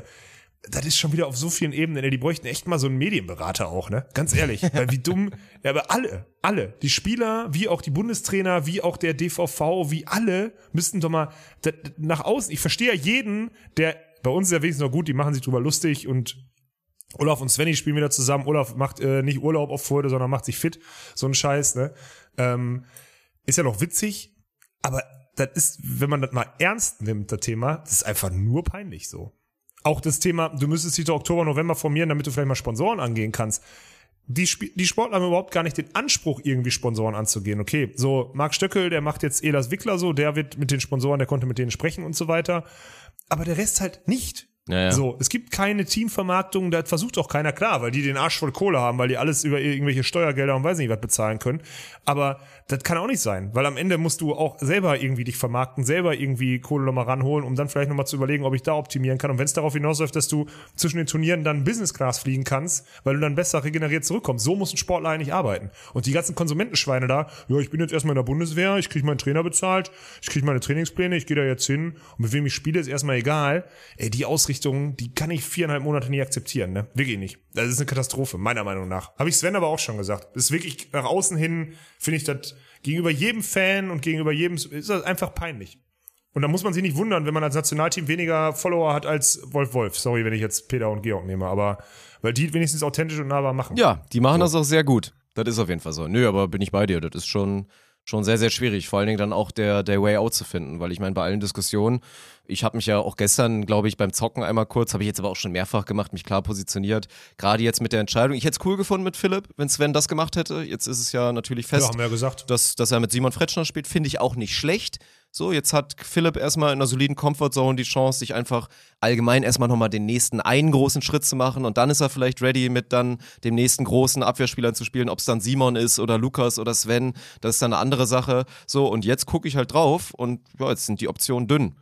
das ist schon wieder auf so vielen Ebenen. Die bräuchten echt mal so einen Medienberater auch, ne? Ganz ehrlich. Weil wie dumm, ja, aber alle, alle, die Spieler, wie auch die Bundestrainer, wie auch der DVV, wie alle, müssten doch mal nach außen. Ich verstehe ja jeden, der, bei uns ist ja wenigstens noch gut, die machen sich drüber lustig und Olaf und Svenny spielen wieder zusammen. Olaf macht äh, nicht Urlaub auf Freude, sondern macht sich fit. So ein Scheiß, ne? Ähm, ist ja noch witzig, aber das ist, wenn man das mal ernst nimmt, das Thema, das ist einfach nur peinlich so. Auch das Thema, du müsstest dich doch Oktober, November formieren, damit du vielleicht mal Sponsoren angehen kannst. Die, Sp die Sportler haben überhaupt gar nicht den Anspruch, irgendwie Sponsoren anzugehen. Okay, so Marc Stöckel, der macht jetzt Elas Wickler so, der wird mit den Sponsoren, der konnte mit denen sprechen und so weiter. Aber der Rest halt nicht. Ja, ja. So, es gibt keine Teamvermarktung, da versucht auch keiner, klar, weil die den Arsch voll Kohle haben, weil die alles über irgendwelche Steuergelder und weiß nicht was bezahlen können. Aber das kann auch nicht sein, weil am Ende musst du auch selber irgendwie dich vermarkten, selber irgendwie Kohle nochmal ranholen, um dann vielleicht nochmal zu überlegen, ob ich da optimieren kann. Und wenn es darauf hinausläuft, dass du zwischen den Turnieren dann Business Class fliegen kannst, weil du dann besser regeneriert zurückkommst. So muss ein Sportler eigentlich arbeiten. Und die ganzen Konsumentenschweine da, ja, ich bin jetzt erstmal in der Bundeswehr, ich kriege meinen Trainer bezahlt, ich kriege meine Trainingspläne, ich gehe da jetzt hin und mit wem ich spiele, ist erstmal egal. Ey, die Ausrichtung, die kann ich viereinhalb Monate nie akzeptieren, ne? Wirklich nicht. Das ist eine Katastrophe, meiner Meinung nach. Habe ich Sven aber auch schon gesagt. Das ist wirklich nach außen hin, finde ich das gegenüber jedem Fan und gegenüber jedem, ist das einfach peinlich. Und da muss man sich nicht wundern, wenn man als Nationalteam weniger Follower hat als Wolf Wolf. Sorry, wenn ich jetzt Peter und Georg nehme, aber weil die wenigstens authentisch und nahbar machen. Ja, die machen das auch sehr gut. Das ist auf jeden Fall so. Nö, aber bin ich bei dir. Das ist schon, schon sehr, sehr schwierig. Vor allen Dingen dann auch der, der Way Out zu finden. Weil ich meine, bei allen Diskussionen, ich habe mich ja auch gestern, glaube ich, beim Zocken einmal kurz, habe ich jetzt aber auch schon mehrfach gemacht, mich klar positioniert. Gerade jetzt mit der Entscheidung. Ich hätte es cool gefunden mit Philipp, wenn Sven das gemacht hätte. Jetzt ist es ja natürlich fest, Ja, haben wir ja gesagt. dass, dass er mit Simon Fretschner spielt, finde ich auch nicht schlecht. So, jetzt hat Philipp erstmal in einer soliden Comfortzone die Chance, sich einfach allgemein erstmal nochmal den nächsten einen großen Schritt zu machen und dann ist er vielleicht ready, mit dann dem nächsten großen Abwehrspieler zu spielen, ob es dann Simon ist oder Lukas oder Sven, das ist dann eine andere Sache. So, und jetzt gucke ich halt drauf und ja, jetzt sind die Optionen dünn.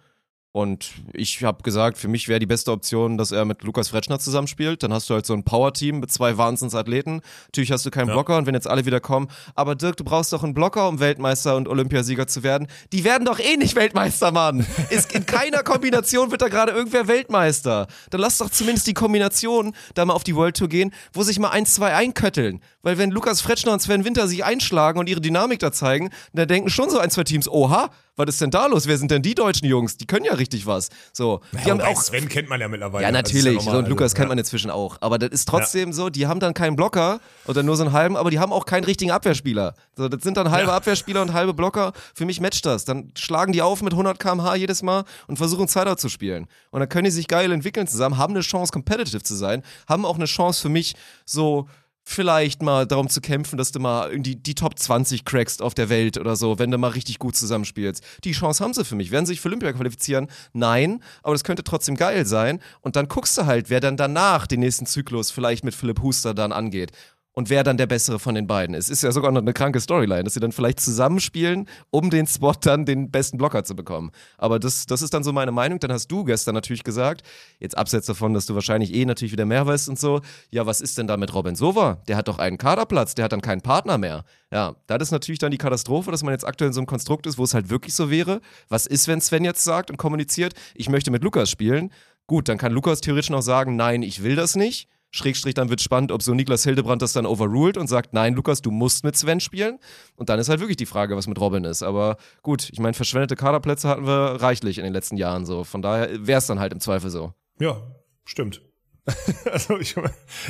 Und ich habe gesagt, für mich wäre die beste Option, dass er mit Lukas Fretschner zusammenspielt. Dann hast du halt so ein Power-Team mit zwei Wahnsinnsathleten. Natürlich hast du keinen Ja. Blocker und wenn jetzt alle wieder kommen, aber Dirk, du brauchst doch einen Blocker, um Weltmeister und Olympiasieger zu werden. Die werden doch eh nicht Weltmeister, Mann. Ist in keiner Kombination wird da gerade irgendwer Weltmeister. Dann lass doch zumindest die Kombination da mal auf die World Tour gehen, wo sich mal ein, zwei einkötteln. Weil wenn Lukas Fretschner und Sven Winter sich einschlagen und ihre Dynamik da zeigen, dann denken schon so ein, zwei Teams, oha, was ist denn da los? Wer sind denn die deutschen Jungs? Die können ja richtig was. So, die haben auch Sven kennt man ja mittlerweile. ja, natürlich. normal, so, und Lukas also, kennt ja. man inzwischen auch. Aber das ist trotzdem so, die haben dann keinen Blocker oder nur so einen halben, aber die haben auch keinen richtigen Abwehrspieler. So, das sind dann halbe Ja. Abwehrspieler und halbe Blocker. Für mich matcht das. Dann schlagen die auf mit 100 km/h jedes Mal und versuchen Sideout zu spielen. Und dann können die sich geil entwickeln zusammen, haben eine Chance, competitive zu sein, haben auch eine Chance für mich, so vielleicht mal darum zu kämpfen, dass du mal irgendwie die Top 20 crackst auf der Welt oder so, wenn du mal richtig gut zusammenspielst. Die Chance haben sie für mich. Werden sie sich für Olympia qualifizieren? Nein, aber das könnte trotzdem geil sein. Und dann guckst du halt, wer dann danach den nächsten Zyklus vielleicht mit Philipp Huster dann angeht. Und wer dann der bessere von den beiden ist. Ist ja sogar noch eine kranke Storyline, dass sie dann vielleicht zusammenspielen, um den Spot dann den besten Blocker zu bekommen. Aber das, das ist dann so meine Meinung. Dann hast du gestern natürlich gesagt, jetzt abseits davon, dass du wahrscheinlich eh natürlich wieder mehr weißt und so, ja, was ist denn da mit Robin Sova? Der hat doch einen Kaderplatz, der hat dann keinen Partner mehr. Ja, das ist natürlich dann die Katastrophe, dass man jetzt aktuell in so einem Konstrukt ist, wo es halt wirklich so wäre. Was ist, wenn Sven jetzt sagt und kommuniziert, ich möchte mit Lukas spielen? Gut, dann kann Lukas theoretisch noch sagen, nein, ich will das nicht. Schrägstrich, dann wird spannend, ob so Niklas Hildebrand das dann overruled und sagt, nein, Lukas, du musst mit Sven spielen. Und dann ist halt wirklich die Frage, was mit Robin ist. Aber gut, ich meine, verschwendete Kaderplätze hatten wir reichlich in den letzten Jahren so. Von daher wäre es dann halt im Zweifel so. Ja, stimmt. also ich,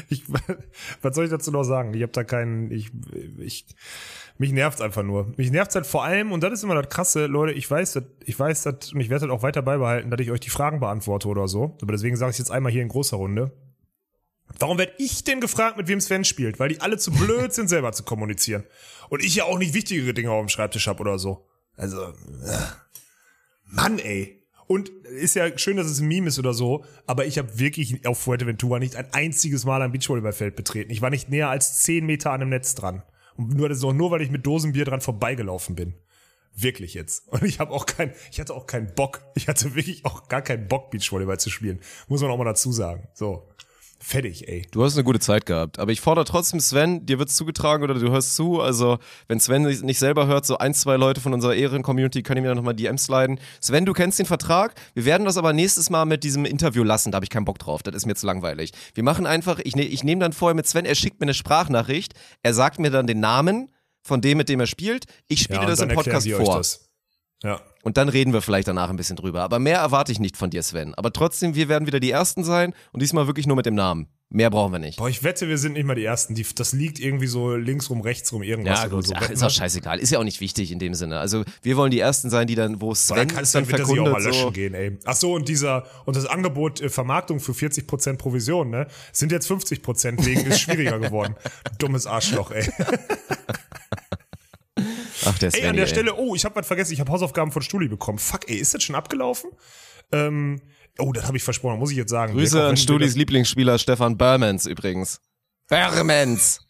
ich, was soll ich dazu noch sagen? Ich habe da keinen, ich, ich, mich nervt's einfach nur. Mich nervt's halt vor allem, und das ist immer das Krasse, Leute, ich weiß das, ich weiß das, und ich werde das auch weiter beibehalten, dass ich euch die Fragen beantworte oder so. Aber deswegen sage ich jetzt einmal hier in großer Runde. Warum werd ich denn gefragt, mit wem Sven spielt? Weil die alle zu blöd sind, selber zu kommunizieren. Und ich ja auch nicht wichtigere Dinge auf dem Schreibtisch hab oder so. Also, äh, Mann, ey. Und ist ja schön, dass es ein Meme ist oder so, aber ich habe wirklich auf Fuerteventura nicht ein einziges Mal ein Beachvolleyballfeld betreten. Ich war nicht näher als zehn Meter an dem Netz dran. Und nur das ist auch nur, weil ich mit Dosenbier dran vorbeigelaufen bin. Wirklich jetzt. Und ich habe auch kein, ich hatte auch keinen Bock. Ich hatte wirklich auch gar keinen Bock, Beachvolleyball zu spielen. Muss man auch mal dazu sagen. So. Fertig, ey. Du hast eine gute Zeit gehabt. Aber ich fordere trotzdem Sven, dir wird's zugetragen oder du hörst zu. Also, wenn Sven nicht nicht selber hört, so ein, zwei Leute von unserer Ehren-Community können ihm ja nochmal DMs sliden. Sven, du kennst den Vertrag. Wir werden das aber nächstes Mal mit diesem Interview lassen. Da habe ich keinen Bock drauf. Das ist mir zu langweilig. Wir machen einfach, ich, ne, ich nehme dann vorher mit Sven, er schickt mir eine Sprachnachricht. Er sagt mir dann den Namen von dem, mit dem er spielt. Ich spiele und das im Podcast vor. das. Ja. Und dann reden wir vielleicht danach ein bisschen drüber. Aber mehr erwarte ich nicht von dir, Sven. Aber trotzdem, wir werden wieder die Ersten sein und diesmal wirklich nur mit dem Namen. Mehr brauchen wir nicht. Boah, ich wette, wir sind nicht mal die Ersten. Die, das liegt irgendwie so links rum, rechts rum, irgendwas. Ja, gut, so. ach, ist auch scheißegal. Ist ja auch nicht wichtig in dem Sinne. Also, wir wollen die Ersten sein, die dann, wo Boah, Sven dann kannst es du dann dann sie auch mal verkundet. löschen So. gehen, ey. Ach so, und dieser, und das Angebot äh, Vermarktung für 40% Provision, ne, sind jetzt 50% wegen, ist schwieriger geworden. Dummes Arschloch, ey. Ach, der Sven. Ey, an der Stelle, oh, ich habe was vergessen, ich habe Hausaufgaben von Stuli bekommen. Fuck, ey, ist das schon abgelaufen? Ähm, oh, das habe ich versprochen, muss ich jetzt sagen. Grüße an das- Lieblingsspieler Stefan Bermans übrigens. Bermans!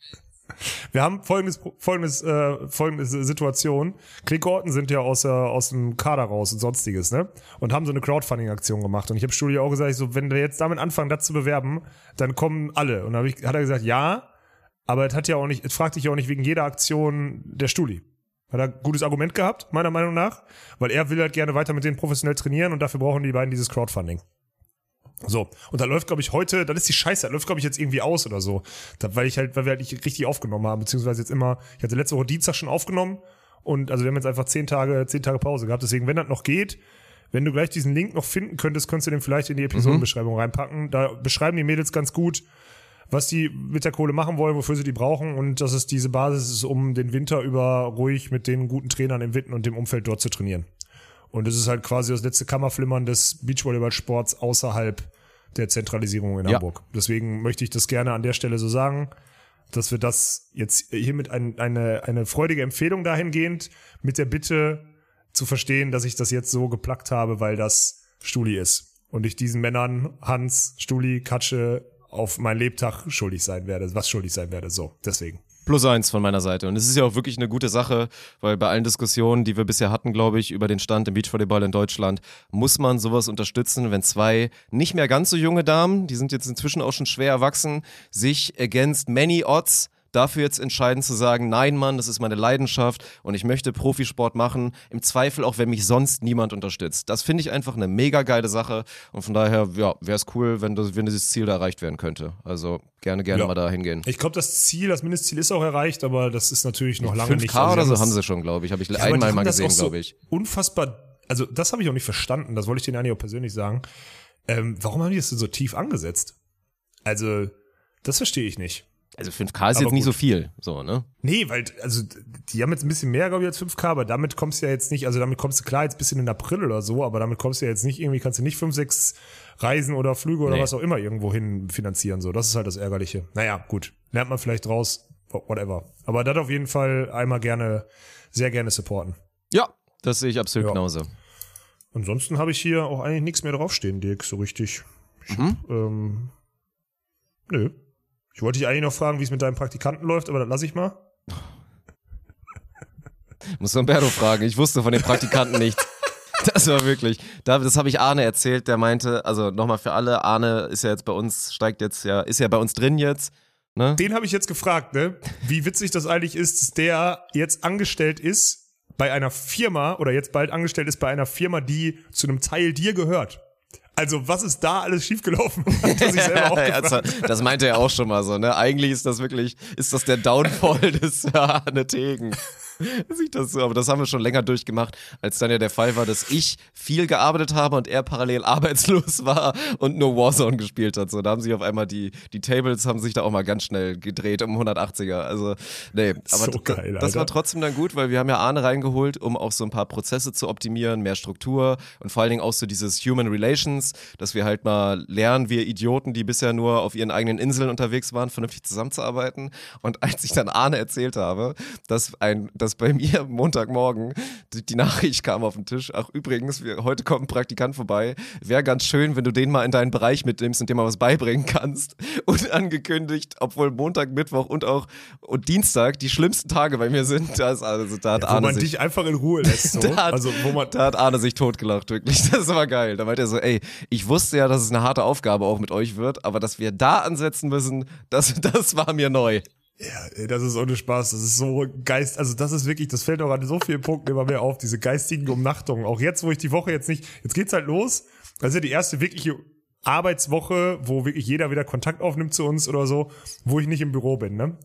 Wir haben folgendes, folgendes, äh, folgende Situation. Klick-Orten sind ja aus, äh, aus dem Kader raus und sonstiges, ne? Und haben so eine Crowdfunding-Aktion gemacht. Und ich habe Studio auch gesagt, so, wenn wir jetzt damit anfangen, das zu bewerben, dann kommen alle. Und dann hab ich, hat er gesagt, ja, aber es hat ja auch nicht, es fragt dich ja auch nicht wegen jeder Aktion der Studi. Hat er ein gutes Argument gehabt, meiner Meinung nach, weil er will halt gerne weiter mit denen professionell trainieren und dafür brauchen die beiden dieses Crowdfunding. So, und da läuft, glaube ich, heute, das ist die Scheiße, da läuft, glaube ich, jetzt irgendwie aus oder so. Da, weil ich halt, weil wir halt nicht richtig aufgenommen haben, beziehungsweise jetzt immer, ich hatte letzte Woche Dienstag schon aufgenommen und also wir haben jetzt einfach zehn Tage, zehn Tage Pause gehabt. Deswegen, wenn das noch geht, Wenn du gleich diesen Link noch finden könntest, könntest du den vielleicht in die Episodenbeschreibung reinpacken. Da beschreiben die Mädels ganz gut, was die mit der Kohle machen wollen, wofür sie die brauchen und dass es diese Basis ist, um den Winter über ruhig mit den guten Trainern im Witten und dem Umfeld dort zu trainieren. Und es ist halt quasi das letzte Kammerflimmern des Beachvolleyballsports außerhalb der Zentralisierung in Ja. Hamburg. Deswegen möchte ich das gerne an der Stelle so sagen, dass wir das jetzt hiermit ein, eine, eine freudige Empfehlung dahingehend mit der Bitte zu verstehen, dass ich das jetzt so geplackt habe, weil das Stuli ist. Und ich diesen Männern, Hans, Stuli, Katsche, auf mein Lebtag schuldig sein werde, was schuldig sein werde. So, deswegen. Plus eins von meiner Seite. Und es ist ja auch wirklich eine gute Sache, weil bei allen Diskussionen, die wir bisher hatten, glaube ich, über den Stand im Beachvolleyball in Deutschland, muss man sowas unterstützen, wenn zwei nicht mehr ganz so junge Damen, die sind jetzt inzwischen auch schon schwer erwachsen, sich against many odds dafür jetzt entscheiden zu sagen, nein Mann, das ist meine Leidenschaft und ich möchte Profisport machen, im Zweifel auch, wenn mich sonst niemand unterstützt. Das finde ich einfach eine mega geile Sache und von daher, ja, wäre es cool, wenn, das, wenn dieses Ziel da erreicht werden könnte. Also gerne, gerne Ja. mal da hingehen. Ich glaube, das Ziel, das Mindestziel ist auch erreicht, aber das ist natürlich noch lange 5K nicht. Also oder so haben sie schon, glaube ich. Habe ich Ja, einmal mal gesehen, so glaube ich. Unfassbar, also das habe ich auch nicht verstanden, das wollte ich denen eigentlich auch persönlich sagen. Ähm, warum haben die das denn so tief angesetzt? Also, das verstehe ich nicht. Also 5K ist Aber jetzt nicht gut. so viel, so, ne? Nee, weil, also, die haben jetzt ein bisschen mehr, glaube ich, als 5K, aber damit kommst du ja jetzt nicht, also damit kommst du klar jetzt bis in den April oder so, aber damit kommst du ja jetzt nicht irgendwie, kannst du nicht 5, 6 Reisen oder Flüge oder Nee. was auch immer irgendwo hin finanzieren, so. Das ist halt das Ärgerliche. Naja, gut. Lernt man vielleicht raus, whatever. Aber das auf jeden Fall einmal gerne, sehr gerne supporten. Ja, das sehe ich absolut Ja. genauso. Ansonsten habe ich hier auch eigentlich nichts mehr draufstehen, Dirk, so richtig. Ich, Mhm. ähm, nö. Ich wollte dich eigentlich noch fragen, wie es mit deinem Praktikanten läuft, aber das lasse ich mal. Muss Umberto fragen. Ich wusste von den Praktikanten nichts. Das war wirklich. Da, das habe ich Arne erzählt, der meinte, also nochmal für alle, Arne ist ja jetzt bei uns, steigt jetzt ja, ist ja bei uns drin jetzt. Ne? Den habe ich jetzt gefragt, ne? Wie witzig das eigentlich ist, dass der jetzt angestellt ist bei einer Firma oder jetzt bald angestellt ist bei einer Firma, die zu einem Teil dir gehört. Also, was ist da alles schiefgelaufen? Hat er sich selber auch gefragt. das, meinte er auch schon mal so, ne? Eigentlich ist das wirklich, ist das der Downfall des Arne Tegen. Sieht das so, aber das haben wir schon länger durchgemacht, als dann ja der Fall war, dass ich viel gearbeitet habe und er parallel arbeitslos war und nur Warzone gespielt hat. So, da haben sich auf einmal die, die Tables haben sich da auch mal ganz schnell gedreht um 180er. Also, nee, aber So geil, das war trotzdem dann gut, weil wir haben ja Arne reingeholt, um auch so ein paar Prozesse zu optimieren, mehr Struktur und vor allen Dingen auch so dieses Human Relations, dass wir halt mal lernen, wir Idioten, die bisher nur auf ihren eigenen Inseln unterwegs waren, vernünftig zusammenzuarbeiten. Und als ich dann Arne erzählt habe, dass ein, dass bei mir Montagmorgen die, die Nachricht kam auf den Tisch, ach übrigens, wir, heute kommt ein Praktikant vorbei, wäre ganz schön, wenn du den mal in deinen Bereich mitnimmst und dem mal was beibringen kannst. Und angekündigt, obwohl Montag, Mittwoch und auch und Dienstag die schlimmsten Tage bei mir sind, das, also da hat Wo Arne man sich dich einfach in Ruhe lässt. So. da hat, also, wo man, da hat Arne sich totgelacht, wirklich. Das war geil. Da meinte er so, ey, ich wusste ja, dass es eine harte Aufgabe auch mit euch wird, aber dass wir da ansetzen müssen, das, das war mir neu. Ja, das ist ohne Spaß. Das ist so geist, also das ist wirklich, das fällt auch an so vielen Punkten immer mehr auf, diese geistigen Umnachtungen. Auch jetzt, wo ich die Woche jetzt nicht, jetzt geht's halt los. Das ist ja die erste wirkliche Arbeitswoche, wo wirklich jeder wieder Kontakt aufnimmt zu uns oder so, wo ich nicht im Büro bin, ne?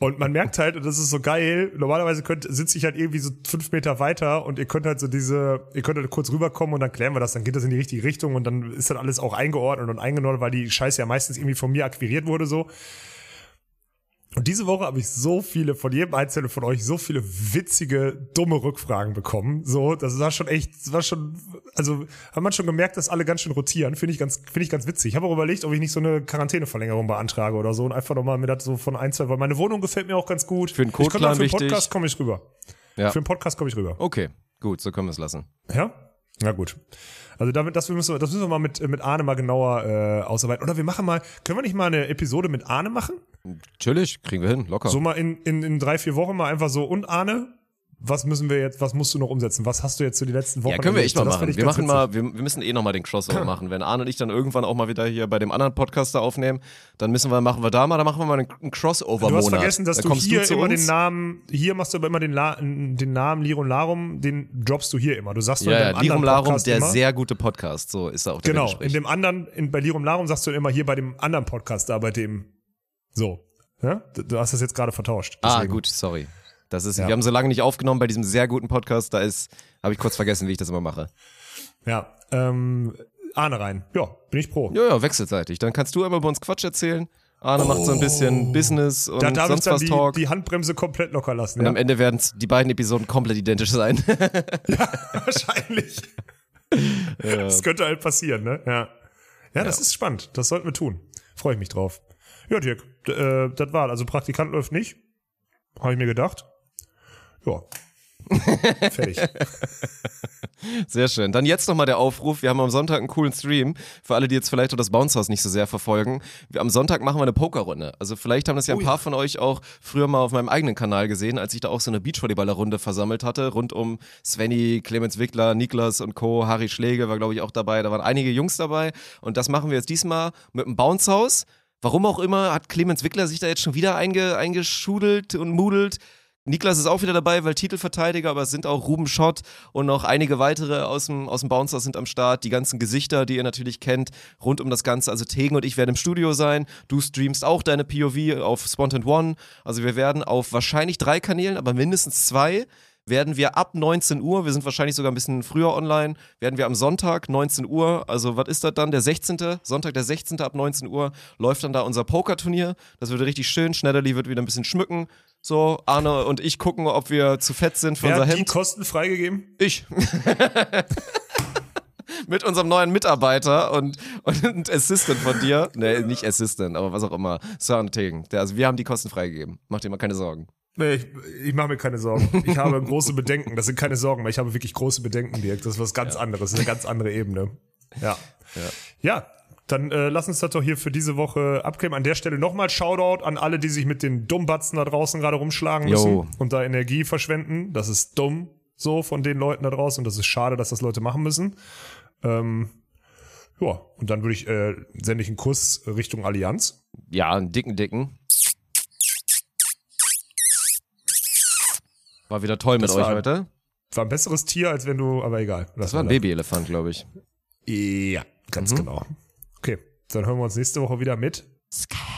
Und man merkt halt, und das ist so geil, normalerweise könnt, sitze ich halt irgendwie so fünf Meter weiter und ihr könnt halt so diese, ihr könnt halt kurz rüberkommen und dann klären wir das, dann geht das in die richtige Richtung und dann ist dann alles auch eingeordnet und eingenordet, weil die Scheiße ja meistens irgendwie von mir akquiriert wurde so. Und diese Woche habe ich so viele, von jedem Einzelnen von euch, so viele witzige, dumme Rückfragen bekommen. So, das war schon echt, das war schon, also hat man schon gemerkt, dass alle ganz schön rotieren. Finde ich ganz, finde ich ganz witzig. Ich habe auch überlegt, ob ich nicht so eine Quarantäneverlängerung beantrage oder so und einfach nochmal mir das so von ein, zwei, weil meine Wohnung gefällt mir auch ganz gut. Für den ich komm Codeplan für den. Podcast komme ich rüber. Ja. Für den Podcast komme ich rüber. Okay, gut, so können wir es lassen. Ja? Na gut. Also damit, das müssen wir, das müssen wir mal mit, mit Arne mal genauer äh, ausarbeiten. Oder wir machen mal, können wir nicht mal eine Episode mit Arne machen? Chillig, kriegen wir hin, locker. So mal in, in, in drei, vier Wochen mal einfach so, und Arne, was müssen wir jetzt, was musst du noch umsetzen? Was hast du jetzt so die letzten Wochen ja, können wir echt mal machen. Wir machen witzig. mal, wir, wir müssen eh nochmal den Crossover machen. Wenn Arne und ich dann irgendwann auch mal wieder hier bei dem anderen Podcaster aufnehmen, dann müssen wir, machen wir da mal, dann machen wir mal einen, einen Crossover-Monat. Du hast vergessen, dass da du hier zu immer uns. den Namen, hier machst du aber immer den, La, den Namen Lirum Larum, den droppst du hier immer. Du sagst Ja, in ja, dem Lirum Larum, Podcast der immer, sehr gute Podcast, so ist er auch der Genau, in dem anderen, in, bei Lirum Larum sagst du immer hier bei dem anderen Podcast da, bei dem, so. Ja? Du- Du hast das jetzt gerade vertauscht. Ah, deswegen. gut, sorry. Das ist, Ja. wir haben so lange nicht aufgenommen bei diesem sehr guten Podcast, da ist, habe ich kurz vergessen, wie ich das immer mache. Ja, ähm, Arne rein. Ja, bin ich pro. Ja, ja, wechselseitig. Dann kannst du einmal bei uns Quatsch erzählen. Arne macht so ein bisschen Business und Da darf ich sonst dann was die, Talk. die Handbremse komplett locker lassen. und Ja? am Ende werden die beiden Episoden komplett identisch sein. Wahrscheinlich. Das könnte halt passieren, ne? Ja. Ja, das ist spannend. Das sollten wir tun. Freue ich mich drauf. Ja, Dirk, äh, das war. Also Praktikant läuft nicht. Habe ich mir gedacht. Ja. Fertig. Sehr schön. Dann jetzt nochmal der Aufruf. Wir haben am Sonntag einen coolen Stream. Für alle, die jetzt vielleicht auch das Bounce House nicht so sehr verfolgen. Wir, am Sonntag machen wir eine Pokerrunde. Also vielleicht haben das ja ein paar von euch auch früher mal auf meinem eigenen Kanal gesehen, als ich da auch so eine Beachvolleyballerrunde versammelt hatte. Rund um Svenny, Clemens Wickler, Niklas und Co. Harry Schläge war, glaube ich, auch dabei. Da waren einige Jungs dabei. Und das machen wir jetzt diesmal mit dem Bounce House. Warum auch immer hat Clemens Wickler sich da jetzt schon wieder einge, eingeschudelt und mudelt. Niklas ist auch wieder dabei, weil Titelverteidiger, aber es sind auch Ruben Schott und noch einige weitere aus dem, aus dem Bouncer sind am Start. Die ganzen Gesichter, die ihr natürlich kennt, rund um das Ganze. Also Tegen und ich werden im Studio sein. Du streamst auch deine POV auf Spontan One. Also wir werden auf wahrscheinlich drei Kanälen, aber mindestens zwei werden wir ab 19 Uhr, wir sind wahrscheinlich sogar ein bisschen früher online, werden wir am Sonntag 19 Uhr, also was ist das dann, der 16., Sonntag der 16. ab 19 Uhr läuft dann da unser Pokerturnier. Das wird richtig schön, Schneiderli wird wieder ein bisschen schmücken. So, Arne und ich gucken, ob wir zu fett sind für Wer unser hat die. Kosten freigegeben? Ich. Mit unserem neuen Mitarbeiter und, und Assistant von dir. Nee, nicht Assistant, aber was auch immer. Der, also wir haben die Kosten freigegeben. Mach dir mal keine Sorgen. Nee, ich, ich mache mir keine Sorgen. Ich habe große Bedenken. Das sind keine Sorgen, weil ich habe wirklich große Bedenken, Dirk. Das ist was ganz anderes. Das ist eine ganz andere Ebene. Ja. Ja. Dann äh, lass uns das doch hier für diese Woche abklären. An der Stelle nochmal Shoutout an alle, die sich mit den Dummbatzen da draußen gerade rumschlagen müssen und da Energie verschwenden. Das ist dumm so von den Leuten da draußen und das ist schade, dass das Leute machen müssen. Ähm, ja, und dann würde ich, äh, sende ich einen Kuss Richtung Allianz. Ja, einen dicken, dicken. War wieder toll mit Das euch war- heute. War ein besseres Tier, als wenn du, aber egal. Das war ein Babyelefant, glaube ich. Ja, ganz genau. Dann hören wir uns nächste Woche wieder mit. Sky.